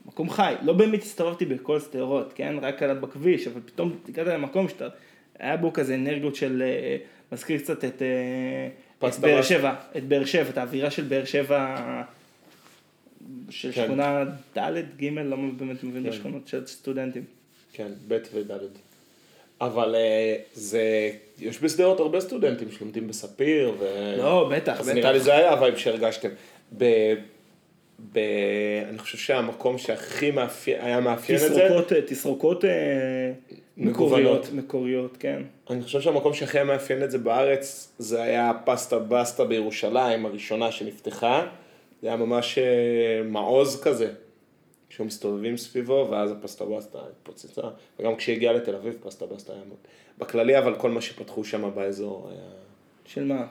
מקום חי. לא באמת הסתובבתי בכל שדרות, כן? רק על בכביש, אבל פתאום הגעת למקום שאתה... היה בו כזה אנרגיות של... אה, מזכיר קצת את, אה, את באר. שבע, את באר שבע, את האווירה של באר שבע, של כן. שכונה ד', ג', לא באמת מבין כן. בשכונות של סטודנטים. כן, ב' וד'. אבל אה, זה, יש בשדרות הרבה סטודנטים שלומדים בספיר, ו... לא, בטח, אז בטח. נראה לי זה היה ה vibe שהרגשתם. ב... ב... אני חושב שהמקום שהכי מאפיין, היה מאפיין את זה, תסרוקות, אה, תסרוקות אה. מקוריות, מקוריות, כן. אני חושב שהמקום שהכי היה מאפיין את זה בארץ, זה היה פסטה בסטה בירושלים, הראשונה שנפתחה, זה היה ממש מעוז כזה, שהיו מסתובבים סביבו, ואז הפסטה בסטה התפוצצה, וגם כשהגיע לתל אביב פסטה בסטה היה מאוד. בכללי, אבל כל מה שפתחו שם באזור היה... של מה?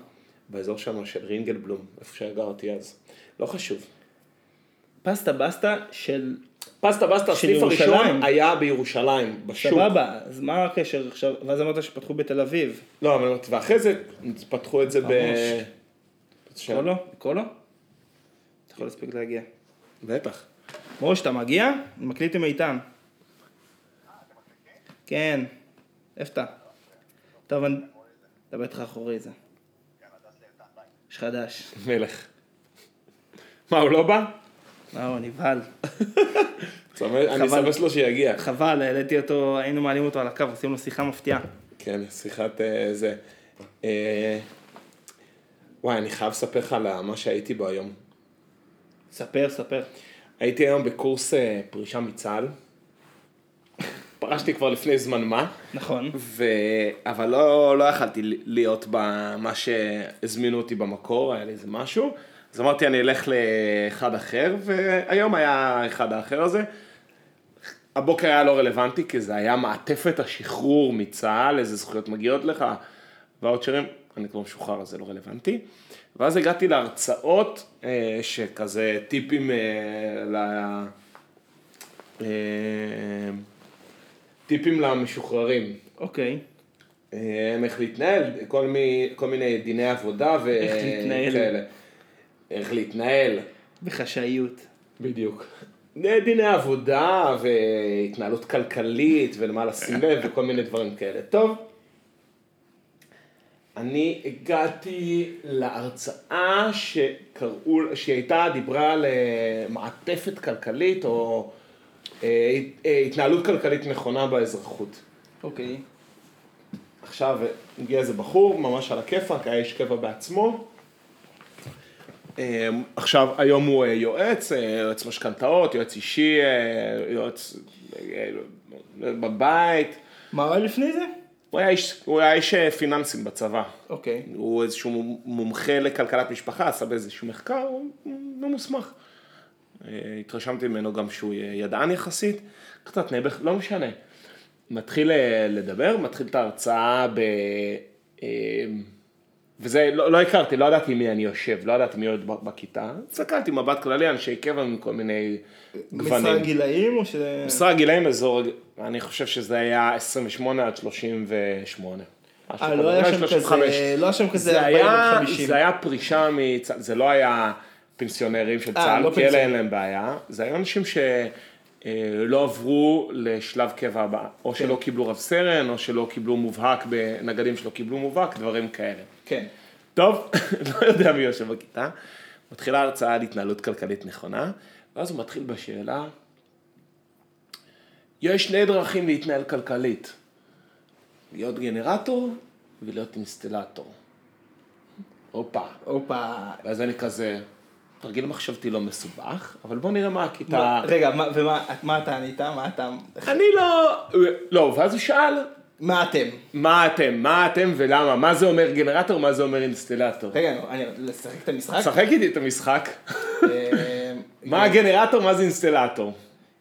באזור שם של רינגלבלום, איפה שגרתי אז. לא חשוב. פסטה בסטה של... פסטה בסטה, הסניף. הראשון היה בירושלים, בשוק. סבבה, אז מה הקשר עכשיו? ואז אמרת שפתחו בתל אביב. לא, אבל ואחרי זה פתחו את זה ב... ממש. שם. לקרוא לו? לקרוא לו? אתה יכול להספיק להגיע. בטח. מוש, אתה מגיע? אני מקליט עם איתן. כן. איפה אתה? טוב, אני... אתה בטח אחורי זה. יש חדש. מלך. מה, הוא לא בא? מה הוא נבהל. אני. אסמס לו שיגיע. חבל, העליתי אותו, היינו מעלים אותו על הקו, עושים לו שיחה מפתיעה. כן, שיחת אה, זה. אה, וואי, אני חייב לספר לך על מה שהייתי בו היום. ספר, ספר. הייתי היום בקורס אה, פרישה מצה"ל. פרשתי כבר לפני זמן מה, נכון. ו... אבל לא, לא יכלתי להיות במה שהזמינו אותי במקור, היה לי איזה משהו. אז אמרתי אני אלך לאחד אחר, והיום היה האחד האחר הזה. הבוקר היה לא רלוונטי, כי זה היה מעטפת השחרור מצה"ל, איזה זכויות מגיעות לך, ואוצ'רים, אני כבר משוחרר, אז זה לא רלוונטי. ואז הגעתי להרצאות, אה, שכזה טיפים אה, ל... אה, טיפים למשוחררים. אוקיי. אה, איך להתנהל, כל, מי, כל מיני דיני עבודה ו... איך להתנהל. כאלה. איך להתנהל, בחשאיות. בדיוק. דיני עבודה והתנהלות כלכלית ולמה לשים לב וכל מיני דברים כאלה. טוב, אני הגעתי להרצאה שקראו, שהייתה, דיברה על אה, מעטפת כלכלית או אה, אה, התנהלות כלכלית נכונה באזרחות. אוקיי. עכשיו הגיע איזה בחור, ממש על הכיפאק, היה איש קבע בעצמו. אה, עכשיו, היום הוא יועץ, יועץ משכנתאות, יועץ אישי, יועץ בבית. מה היה לפני זה? הוא היה איש, הוא היה איש אה, פיננסים בצבא. אוקיי. הוא איזשהו מומחה לכלכלת משפחה, עשה באיזשהו מחקר, הוא ממוסמך. אה, התרשמתי ממנו גם שהוא ידען יחסית, קצת נעבך, לא משנה. מתחיל אה, לדבר, מתחיל את ההרצאה ב... אה, וזה, לא, לא הכרתי, לא ידעתי מי אני יושב, לא ידעתי מי עוד בכיתה. הסתכלתי מבט כללי, אנשי קבע מכל מיני גוונים. משרה גילאים או שזה... משרה גילאים אזור, אני חושב שזה היה 28 עד 38. משהו אה, כזה, לא היה שם 35. כזה, לא היה שם כזה זה 40 היה, עד 50. זה היה פרישה מצה"ל, זה לא היה פנסיונרים של אה, צה"ל, לא כי אלה אין. להם בעיה, זה היו אנשים שלא עברו לשלב קבע הבא, כן. או שלא קיבלו רב סרן, או שלא קיבלו מובהק, בנגדים שלא קיבלו מובהק, דברים כאלה. כן. טוב, לא יודע מי יושב בכיתה, מתחילה הרצאה על התנהלות כלכלית נכונה, ואז הוא מתחיל בשאלה, יש שני דרכים להתנהל כלכלית, להיות גנרטור ולהיות אינסטלטור. הופה. הופה. ואז אני כזה, תרגיל מחשבתי לא מסובך, אבל בוא נראה מה הכיתה... רגע, מה- ומה מה אתה ענית? מה אתה... אני לא... לא, ואז הוא שאל, מה אתם? מה אתם, מה אתם ולמה, מה זה אומר גנרטור, מה זה אומר אינסטלטור. רגע, אני לשחק את המשחק? שחק איתי את המשחק. אה, מה הגנרטור, מה זה אינסטלטור? אנחנו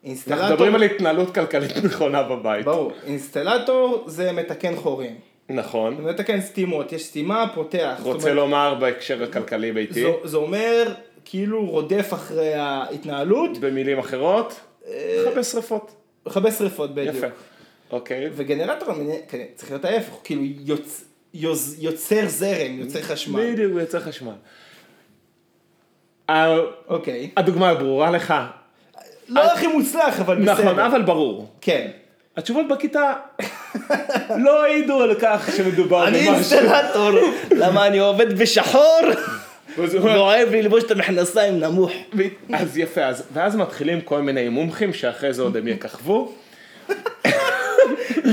אינסטלטור, מדברים על התנהלות כלכלית נכונה בבית. ברור, אינסטלטור זה מתקן חורים. נכון. זה מתקן סתימות, יש סתימה, פותח. רוצה לומר בהקשר הכלכלי ביתי, זה אומר כאילו רודף אחרי ההתנהלות, במילים אחרות, מכבה שרפות. מכבה שרפות בדיוק. יפה. אוקיי. וגנרטור אני- כן, צריך להיות ההפך, כאילו יוצ- יוז- יוצר זרם, יוצר חשמל. בדיוק, יוצר חשמל. ה- אוקיי. הדוגמה ברורה לך. לא הכי מוצלח, אבל בסדר. נכון, אבל ברור. כן. התשובות בכיתה לא העידו על כך שמדובר אני במשהו. אינסטלטור, למה אני עובד בשחור ואוהב ללבוש את המכנסיים נמוך. אז יפה, אז, ואז מתחילים כל מיני מומחים שאחרי זה עוד הם יככבו.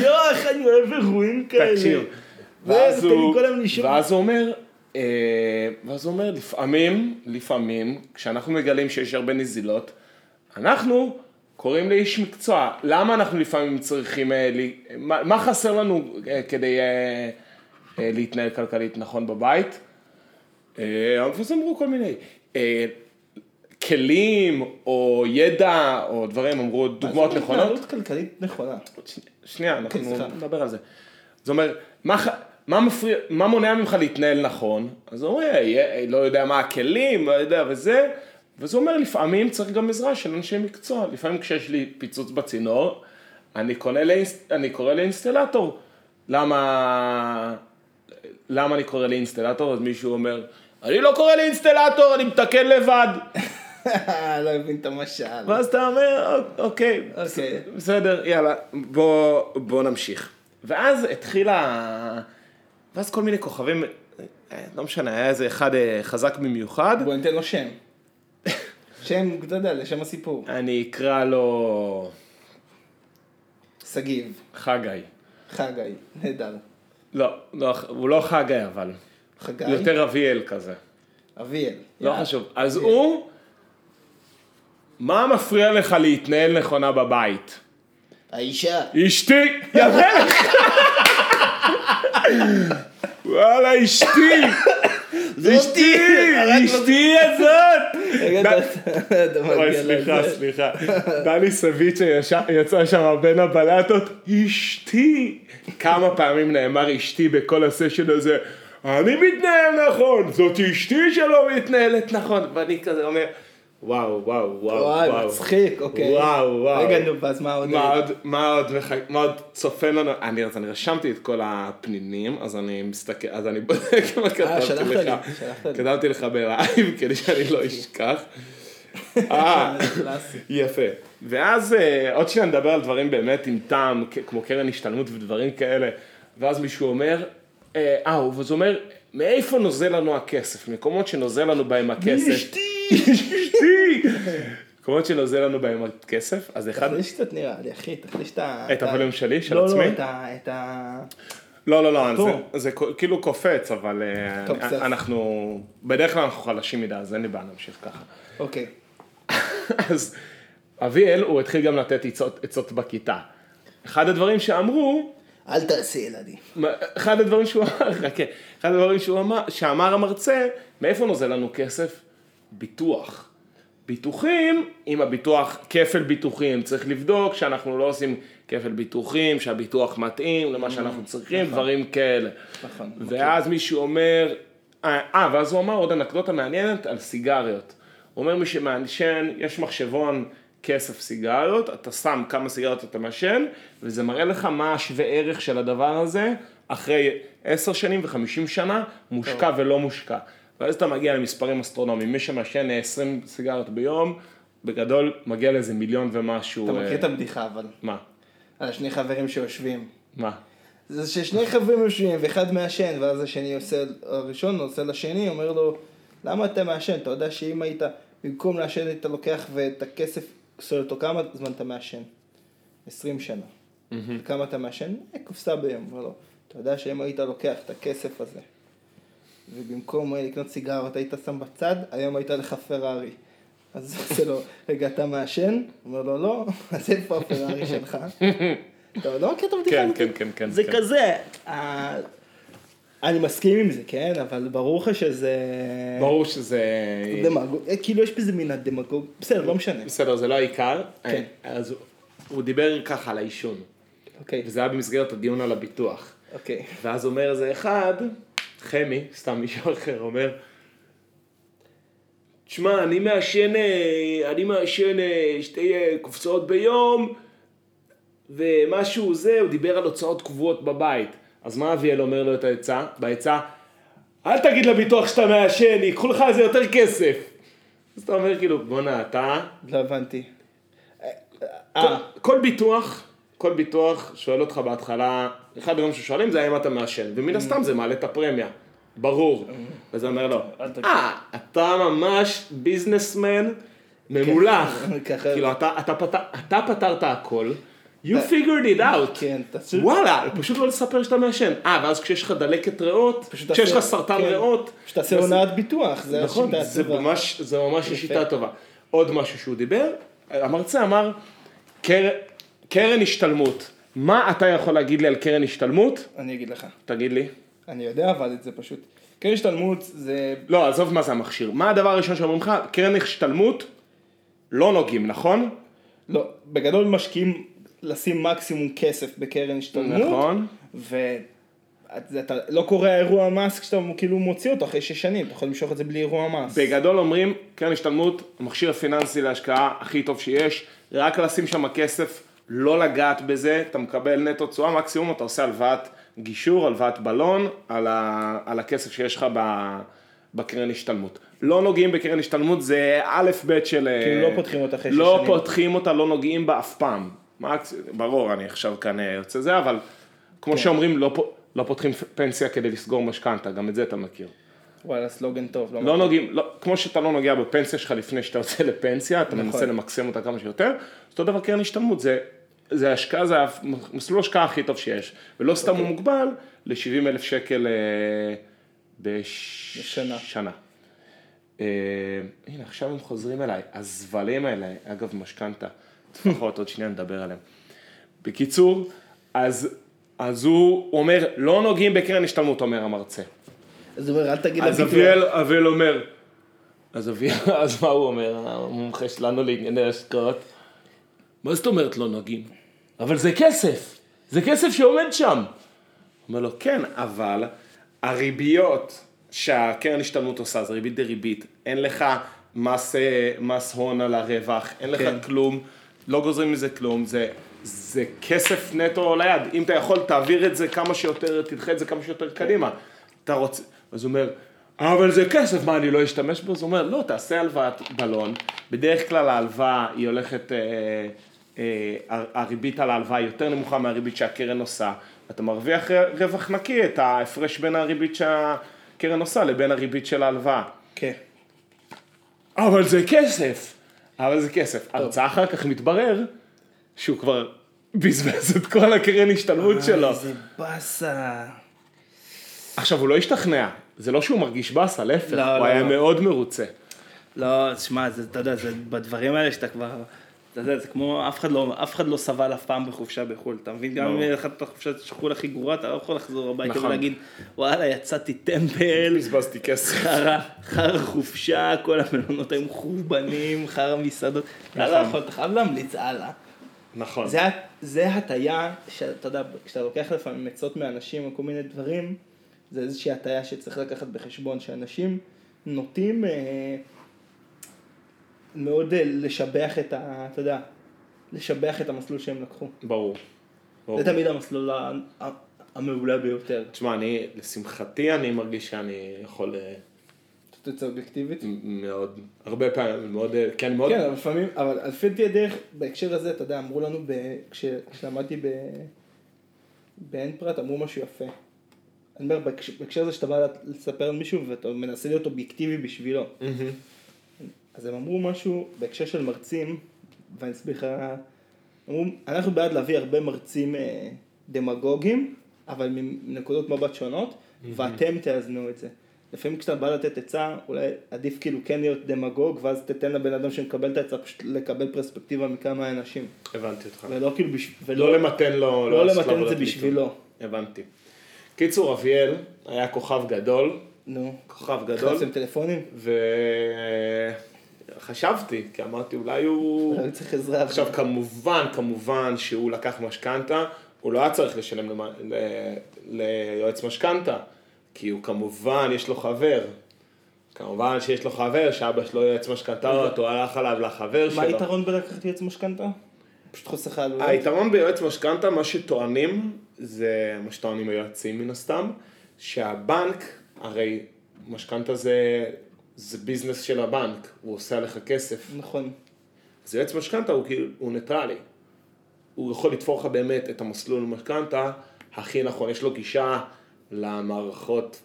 יואו, איך אני אוהב אירועים כאלה. תקשיב. ואז הוא. ואז הוא אומר, אה, ואז הוא אומר, לפעמים, לפעמים, כשאנחנו מגלים שיש הרבה נזילות, אנחנו קוראים לאיש מקצוע. למה אנחנו לפעמים צריכים, אה, מה, מה חסר לנו אה, כדי להתנהל כלכלית נכון בבית? אז אמרו כל מיני. כלים, או ידע, או דברים, אמרו דוגמאות נכונות. התנהלות כלכלית נכונה. שנייה, אנחנו סליחה. נדבר על זה. זאת אומרת, מה, מה, מפריע, מה מונע ממך להתנהל נכון? אז הוא אומר, "אה, לא יודע מה הכלים, לא יודע וזה, וזה אומר, לפעמים צריך גם עזרה של אנשי מקצוע. לפעמים כשיש לי פיצוץ בצינור, אני, לאינס, אני קורא לאינסטלטור. למה, למה אני קורא לאינסטלטור? אז מישהו אומר, אני לא קורא לאינסטלטור, אני מתקן לבד. לא הבין את המשל. ואז אתה אומר, "אוק- אוקיי, אוקיי. בסדר, יאללה, בוא, נמשיך. ואז התחילה, ואז כל מיני כוכבים, אה, לא משנה, היה איזה אחד אה, חזק במיוחד, בוא ניתן לו שם. שם, אתה יודע, לשם הסיפור. אני אקרא לו שגיב, חגי. חגי, נהדר. לא, לא, הוא לא חגי אבל, חגי, יותר אביאל כזה, אביאל. לא. חשוב. אז הוא, מה מפריע לך להתנהל נכונה בבית? האישה. אשתי, יפה לך. וואלה, אשתי. אשתי, אשתי הזאת. אתה אוי, סליחה. סליחה. דני ישב- יצא שם בין הבלטות, אשתי. כמה פעמים נאמר אשתי בכל הסשן הזה, אני מתנהל נכון, זאת אשתי שלא מתנהלת נכון. ואני כזה אומר, וואו, וואו, וואו, וואי. מצחיק, אוקיי. וואו, וואו. רגע, נו, ואז מה עוד? מה עוד, מה עוד, מה עוד צופן לנו, אני, אז אני רשמתי את כל הפנינים, אז אני מסתכל, אז אני בודק מה כתבתי שלחת לך. לי, שלחת לי. כתבתי לך בלייב כדי שאני לא אשכח. אה. יפה. ואז אה, עוד שניה נדבר על דברים באמת עם טעם, כמו קרן השתלמות ודברים כאלה, ואז מישהו אומר, אה, אה, הוא אומר, מאיפה נוזל לנו הכסף? מקומות שנוזל לנו בהם הכסף. אשתי. אשתי! מקומות שנוזל לנו בהם הכסף, אז אחד... תחליש קצת נראה לי, אחי, תחליש את ה... את הווליום שלי, של לא, עצמי? לא, ה... את ה... לא, לא, לא. זה, כאילו קופץ, אבל אה, טוב. אנחנו, בדרך כלל אנחנו חלשים מדי, אז אין לי בעיה להמשיך ככה. אוקיי. אז אביאל, הוא התחיל גם לתת עצות, עצות בכיתה. אחד הדברים שאמרו, אל תעשה ילדי. אחד הדברים שהוא אמר, חכה, אחד הדברים שהוא אמר, שאמר המרצה, מאיפה נוזל לנו כסף? ביטוח. ביטוחים, אם הביטוח, כפל ביטוחים, צריך לבדוק שאנחנו לא עושים כפל ביטוחים, שהביטוח מתאים למה שאנחנו צריכים, דברים כאלה. נכון. ואז מישהו אומר, אה, אה, ואז הוא אמר עוד אנקדוטה מעניינת על סיגריות. הוא אומר, מי שמעשן, יש מחשבון כסף סיגריות, אתה שם כמה סיגריות אתה מעשן, וזה מראה לך מה השווה ערך של הדבר הזה, אחרי עשר שנים וחמישים שנה, מושקע ולא מושקע. ואז אתה מגיע למספרים אסטרונומיים, מי שמעשן 20 סיגריות ביום, בגדול מגיע לאיזה מיליון ומשהו. אתה אה, מכיר את הבדיחה אבל, מה? על השני חברים שיושבים. מה? זה ששני חברים יושבים ואחד מעשן ואז השני עושה, הראשון עושה לשני, אומר לו, למה אתה מעשן? אתה יודע שאם היית, במקום לעשן היית לוקח ואת הכסף, שואל אותו כמה זמן אתה מעשן? 20 שנה. וכמה אתה מעשן? "אה, קופסה ביום. אומר לו, אתה יודע שאם היית לוקח את הכסף הזה, ובמקום אה, לקנות סיגרות היית שם בצד, היום היית לך פרארי. אז הוא עושה לו, רגע, אתה מעשן? אומר לו, לא, אז איפה הפרארי שלך? אתה לא מכיר את הבדיחה כן, הזאת? כן, כן, כן. זה כן. כזה, אה, אני מסכים עם זה, כן, אבל ברור לך שזה... ברור שזה... דמגוג, אה, כאילו יש בזה מן הדמגוג, בסדר, לא משנה. בסדר, זה לא העיקר. כן. אז הוא דיבר ככה על העישון, אוקיי, וזה היה במסגרת הדיון על הביטוח. אוקיי. ואז אומר איזה אחד, חמי, סתם מישהו אחר, אומר, תשמע, אני מעשן, אה, אני מעשן אה, שתי אה, קופסאות ביום, ומשהו זה, הוא דיבר על הוצאות קבועות בבית. אז מה אביאל אומר לו את העצה? בעצה, אל תגיד לביטוח שאתה מעשן, ייקחו לך על זה יותר כסף. אז אתה אומר כאילו, בואנה, אתה... לא הבנתי. כל, כל ביטוח, כל ביטוח שואל אותך בהתחלה, אחד הדברים ששואלים זה האם אתה מעשן, ומן הסתם זה מעלה את הפרמיה, ברור. וזה אומר לו, תגיד. אה, אתה ממש ביזנסמן ממולח. ככה- כאילו, אתה, אתה, פתר, אתה פתרת הכל, you figured it out. כן, תעשו... וואלה, פשוט לא לספר שאתה מעשן. אה, ואז כשיש לך דלקת ריאות, כשיש לך סרטן כן. ריאות, שתעשה הונאת ביטוח, זה נכון, השיטה זה הטובה. ממש, זה ממש שיטה טובה. עוד משהו שהוא דיבר, המרצה אמר, קר, קרן השתלמות. מה אתה יכול להגיד לי על קרן השתלמות? אני אגיד לך. תגיד לי. אני יודע, אבל את זה פשוט. קרן השתלמות זה... לא, עזוב מה זה המכשיר. מה הדבר הראשון שאומרים לך? קרן השתלמות, לא נוגעים, נכון? לא, בגדול משקיעים לשים מקסימום כסף בקרן השתלמות. נכון. ואתה לא קורה אירוע מס כשאתה כאילו מוציא אותו אחרי שש שנים, אתה יכול למשוך את זה בלי אירוע מס. בגדול אומרים, קרן השתלמות, המכשיר הפיננסי להשקעה הכי טוב שיש, רק לשים שם כסף, לא לגעת בזה, אתה מקבל נטו תשואה, מקסימום אתה עושה הלוואת גישור, הלוואת בלון, על, ה, על הכסף שיש לך ב, בקרן השתלמות. לא נוגעים בקרן השתלמות, זה א' ב' של... כאילו לא פותחים אותה אחרי שש לא שנים. פותחים אותה, לא נוגעים בה אף פעם. מקס... ברור, אני עכשיו כאן אה, יוצא זה, אבל כמו כן. שאומרים, לא, פ- לא פותחים פנסיה כדי לסגור משכנתה, גם את זה אתה מכיר. וואלה, סלוגן טוב. לא נוגעים, לא, כמו שאתה לא נוגע בפנסיה שלך לפני שאתה יוצא לפנסיה, אתה נכון. מנסה למקסם אותה כמה שיותר, אותו דבר קרן השתלמות, זה, זה השקעה, זה המסלול ההשקעה הכי טוב שיש, ולא סתם אוקיי. הוא מוגבל ל-70 אלף שקל אה, בש... בשנה. שנה. אה, הנה, עכשיו הם חוזרים אליי, הזבלים האלה, אגב משכנתה, לפחות עוד שנייה נדבר עליהם. בקיצור, אז, אז הוא אומר, לא נוגעים בקרן השתלמות, אומר המרצה. אז הוא אומר, אל תגיד אז. אביאל, אביאל אומר, אז אביאל, אז מה הוא אומר, המומחה שלנו לענייני השקעות? מה זאת אומרת לא נוגעים? אבל זה כסף, זה כסף שעומד שם. אומר לו, כן, אבל הריביות שהקרן השתלמות עושה, זה ריבית דריבית, אין לך מס, אה, מס הון על הרווח, אין לך כן. כלום, לא גוזרים מזה כלום, זה, זה כסף נטו ליד, אם אתה יכול תעביר את זה כמה שיותר, תדחה את זה כמה שיותר קדימה. אתה רוצה, אז הוא אומר, אבל זה כסף, מה אני לא אשתמש בו? אז הוא אומר, לא, תעשה הלוואת בלון, בדרך כלל ההלוואה היא הולכת, אה, הריבית על ההלוואה יותר נמוכה מהריבית שהקרן עושה, אתה מרוויח רווח נקי, את ההפרש בין הריבית שהקרן עושה לבין הריבית של ההלוואה. כן. אבל זה כסף, אבל זה כסף. הרצאה אחר כך מתברר שהוא כבר בזבז את כל הקרן השתלמות שלו. איזה באסה. עכשיו, הוא לא השתכנע, זה לא שהוא מרגיש באסה, להפך, לא, הוא לא, היה לא. מאוד מרוצה. לא, תשמע, זה, אתה יודע, זה בדברים האלה שאתה כבר, אתה יודע, זה כמו, אף אחד לא, אף אחד לא סבל אף פעם בחופשה בחו"ל, אתה מבין? גם אם את החופשה שחרור הכי גרועה, אתה לא יכול לחזור הביתה נכון. ולהגיד, וואלה, יצאתי טמבל, בזבזתי כסף. חרא, חרא חופשה, כל המלונות היו מחורבנים, חרא מסעדות, אתה לא נכון. יכול, אתה חייב להמליץ הלאה. נכון. זה, זה הטיה, שאתה יודע, כשאתה לוקח לפעמים עצות מאנשים או כל מיני דברים, זה איזושהי הטיה שצריך לקחת בחשבון, שאנשים נוטים אה, מאוד אה, לשבח את ה... אתה יודע, לשבח את המסלול שהם לקחו. ברור. ברור. זה תמיד המסלול המעולה ביותר. תשמע, אני, לשמחתי, אני מרגיש שאני יכול אה, תוצאה אובייקטיבית. מאוד, הרבה פעמים, מאוד, אה, כן, מאוד, כן, אבל לפעמים, אבל לפי דעתי הדרך, בהקשר הזה, אתה יודע, אמרו לנו, ב, כש, כשלמדתי ב, בעין פרט, אמרו משהו יפה. אני אומר, בהקשר, הזה שאתה בא לספר על מישהו ואתה מנסה להיות אובייקטיבי בשבילו. מהמם. אז הם אמרו משהו בהקשר של מרצים, ואני אסביר לך, אמרו, אנחנו בעד להביא הרבה מרצים אה, דמגוגים, אבל מנקודות מבט שונות, ואתם תאזנו את זה. לפעמים כשאתה בא לתת עצה, אולי עדיף כאילו כן להיות דמגוג, ואז תתן לבן אדם שמקבל את העצה פשוט לקבל פרספקטיבה מכמה אנשים. הבנתי אותך. ולא כאילו, בש... לא למתן לו, לא לעשות למתן את זה. בשבילו. הבנתי. קיצור, אביאל היה כוכב גדול, נו. כוכב גדול, חסם טלפונים? וחשבתי, כי אמרתי אולי הוא... אני צריך עזרה. עכשיו כמובן, כמובן שהוא לקח משכנתה, הוא לא היה צריך לשלם למ... ל... ליועץ משכנתה, כי הוא כמובן, יש לו חבר. כמובן שיש לו חבר, שאבא שלו יועץ משכנתאות, הוא הלך עליו לחבר שלו. מה היתרון בלקחת יועץ משכנתה? פשוט חוסך לך עלויות. היתרון ביועץ משכנתה, מה שטוענים, זה מה שטוענים היועצים מן הסתם, שהבנק, הרי משכנתה זה, זה ביזנס של הבנק, הוא עושה עליך כסף. נכון. אז יועץ משכנתה הוא כאילו, הוא ניטרלי. הוא יכול לתפור לך באמת את המסלול משכנתה הכי נכון, יש לו גישה למערכות,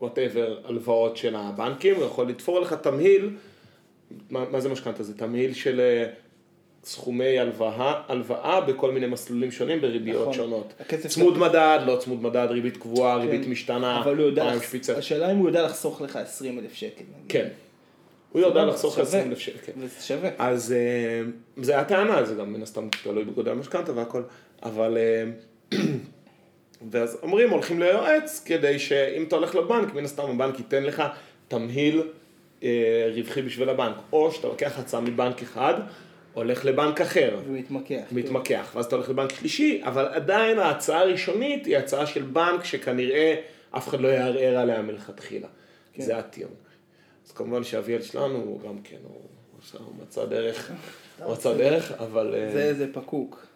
whatever, הלוואות של הבנקים, הוא יכול לתפור לך תמהיל, מה, מה זה משכנתה? זה תמהיל של אה, סכומי הלוואה, הלוואה בכל מיני מסלולים שונים בריביות נכון. שונות. צמוד מדד, לא צמוד מדד, ריבית קבועה, ריבית כן. משתנה, אבל הוא יודע, פריים לח... שפיצה. השאלה אם הוא יודע לחסוך לך 20 אלף שקל. כן. הוא יודע לחסוך שווה. 20 אלף שקל. וזה שווה. אז אה, זה הטענה, זה גם מן הסתם תלוי בגודל המשכנתה והכל, אבל... אה, ואז אומרים, הולכים ליועץ, כדי שאם אתה הולך לבנק, מן הסתם הבנק ייתן לך תמהיל אה, רווחי בשביל הבנק, או שאתה לוקח הצעה מבנק אחד, הולך לבנק אחר, ומתמקח. מתמקח, ואז אתה הולך לבנק שלישי, אבל עדיין ההצעה הראשונית היא הצעה של בנק שכנראה אף אחד לא יערער עליה מלכתחילה. כן. זה הטיעון. אז כמובן שאביאל שלנו, הוא גם כן, הוא, הוא מצא דרך, הוא מצא דרך, אבל... אה, זה, זה פקוק.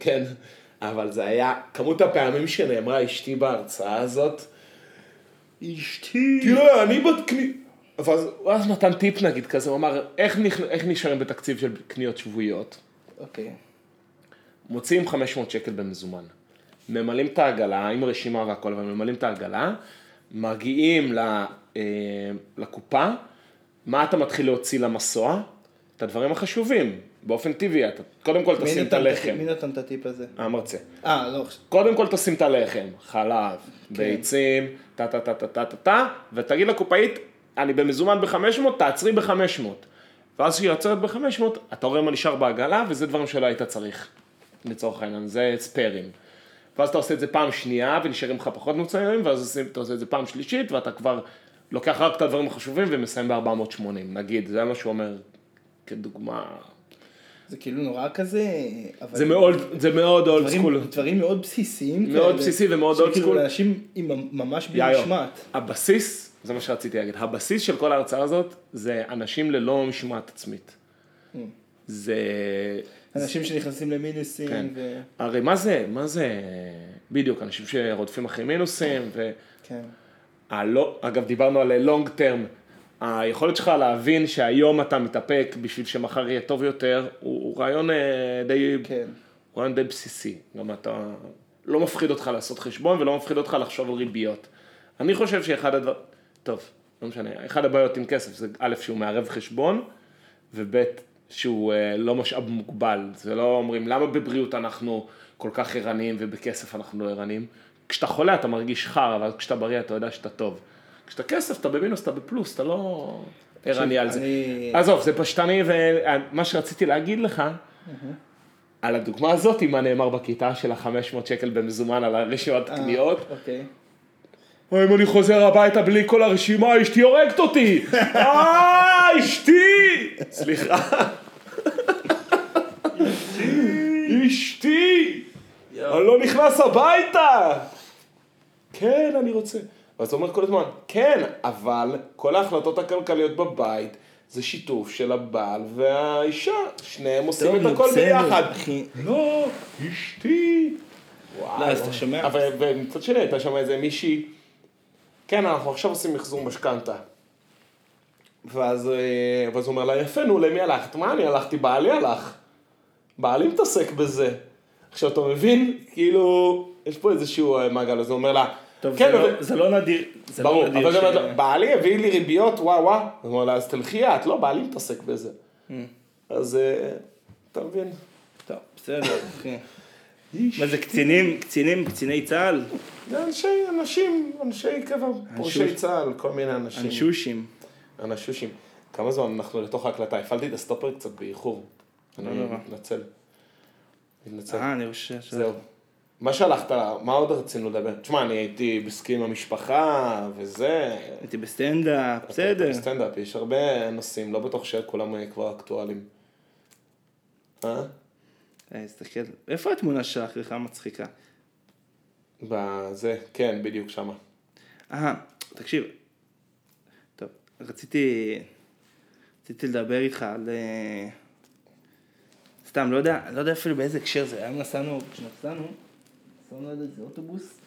כן, אבל זה היה, כמות הפעמים שנאמרה אשתי בהרצאה הזאת, אשתי, תראה, אני בקני... ואז הוא אז נתן טיפ נגיד כזה, הוא אמר, איך, נכ... איך נשארים בתקציב של קניות שבועיות? אוקיי. מוציאים 500 שקל במזומן, ממלאים את העגלה עם רשימה והכל, אבל ממלאים את העגלה, מגיעים ל, אה, לקופה, מה אתה מתחיל להוציא למסוע? את הדברים החשובים, באופן טבעי, אתה קודם כל תשים את הלחם, מי נתן את הטיפ הזה? המרצה. אה, לא, קודם כל תשים את הלחם, חלב, כן. ביצים, טה טה טה טה טה טה, ותגיד לקופאית, אני במזומן ב-500, תעצרי ב-500. ואז כשהיא עוצרת ב-500, אתה רואה מה נשאר בעגלה, וזה דברים שלא היית צריך, לצורך העניין, זה ספיירים. ואז אתה עושה את זה פעם שנייה, ונשארים לך פחות מוצרים, ואז אתה עושה את זה פעם שלישית, ואתה כבר לוקח רק את הדברים החשובים ומסיים ב-480, נגיד, זה מה שהוא אומר כדוגמה. זה כאילו נורא כזה, אבל... זה מאוד, זה מאוד אולד סקול. דברים מאוד בסיסיים. מאוד בסיסי ומאוד old שכאילו school. אנשים עם ממש בלי משמעת. הבסיס, זה מה שרציתי להגיד, הבסיס של כל ההרצאה הזאת זה אנשים ללא משמעת עצמית. Mm. זה... אנשים שנכנסים למינוסים. כן. ו... הרי מה זה, מה זה, בדיוק, אנשים שרודפים אחרי מינוסים, כן. והלא, אגב דיברנו על לונג טרם, היכולת שלך להבין שהיום אתה מתאפק בשביל שמחר יהיה טוב יותר, הוא, הוא רעיון אה, די, כן. הוא רעיון די בסיסי, גם אתה, לא מפחיד אותך לעשות חשבון ולא מפחיד אותך לחשוב על ריביות. אני חושב שאחד הדבר, טוב, לא משנה, אחד הבעיות עם כסף זה א' שהוא מערב חשבון, וב' שהוא אה, לא משאב מוגבל, זה לא אומרים למה בבריאות אנחנו כל כך ערניים ובכסף אנחנו לא ערניים. כשאתה חולה אתה מרגיש חר, אבל כשאתה בריא אתה יודע שאתה טוב. כשאתה כסף אתה במינוס, אתה בפלוס, אתה לא ערני על זה. אני- עזוב, זה פשטני, ומה שרציתי להגיד לך, על הדוגמה הזאת, מה נאמר בכיתה של ה-500 שקל במזומן על הרשימת אה, קניות, אוקיי. אם אני חוזר הביתה בלי כל הרשימה, אשתי הורגת אותי! אה, אשתי! סליחה. אשתי! אני לא נכנס הביתה! כן, אני רוצה. אז הוא אומר כל הזמן, כן, אבל כל ההחלטות הכלכליות בבית זה שיתוף של הבעל והאישה, שניהם עושים את הכל ביחד. לא, אשתי. לא, אז אתה וואי. שומע? אבל ומצד שני הייתה שם איזה מישהי, כן, אנחנו עכשיו עושים מחזור משכנתה. ואז, אה, ואז הוא אומר לה, יפה, נו, למי הלכת? מה אני הלכתי? בעלי הלך. בעלי מתעסק בזה. עכשיו, אתה מבין? כאילו, יש פה איזשהו אה, מעגל, אז הוא אומר לה, טוב, כן, זה אבל- לא- זה לא נדיר. זה ברור, לא נדיר אבל ש- גם לא, בעלי הביא לי ריביות, וואו וואו. הוא אומר לה, אז תלכי את, לא, בעלי מתעסק בזה. Mm. אז אה, אתה מבין? טוב, בסדר, אחי. מה זה קצינים, קצינים, קציני צה"ל? זה אנשי, אנשים, אנשי קבע, פורשי. צה"ל, כל מיני אנשים. אנשושים. אנשושים. כמה זמן אנחנו לתוך ההקלטה? הפעלתי את הסטופר קצת באיחור. אני לא. מתנצל. מתנצל. אה, אני חושב ש... זהו. מה שלחת, מה עוד רצינו לדבר? תשמע, אני הייתי בסקי עם המשפחה, וזה. הייתי בסטנדאפ, בסדר. בסטנדאפ, יש הרבה נושאים, לא בטוח שכולם כבר אקטואליים. אה? אה, תסתכל, איפה התמונה של האחריכה המצחיקה? בזה, כן, בדיוק שמה. אה, תקשיב. טוב, רציתי... רציתי לדבר איתך על... אה, סתם, לא יודע, לא יודע אפילו באיזה הקשר זה. היום נסענו, כשנסענו, נסענו ליד איזה אוטובוס.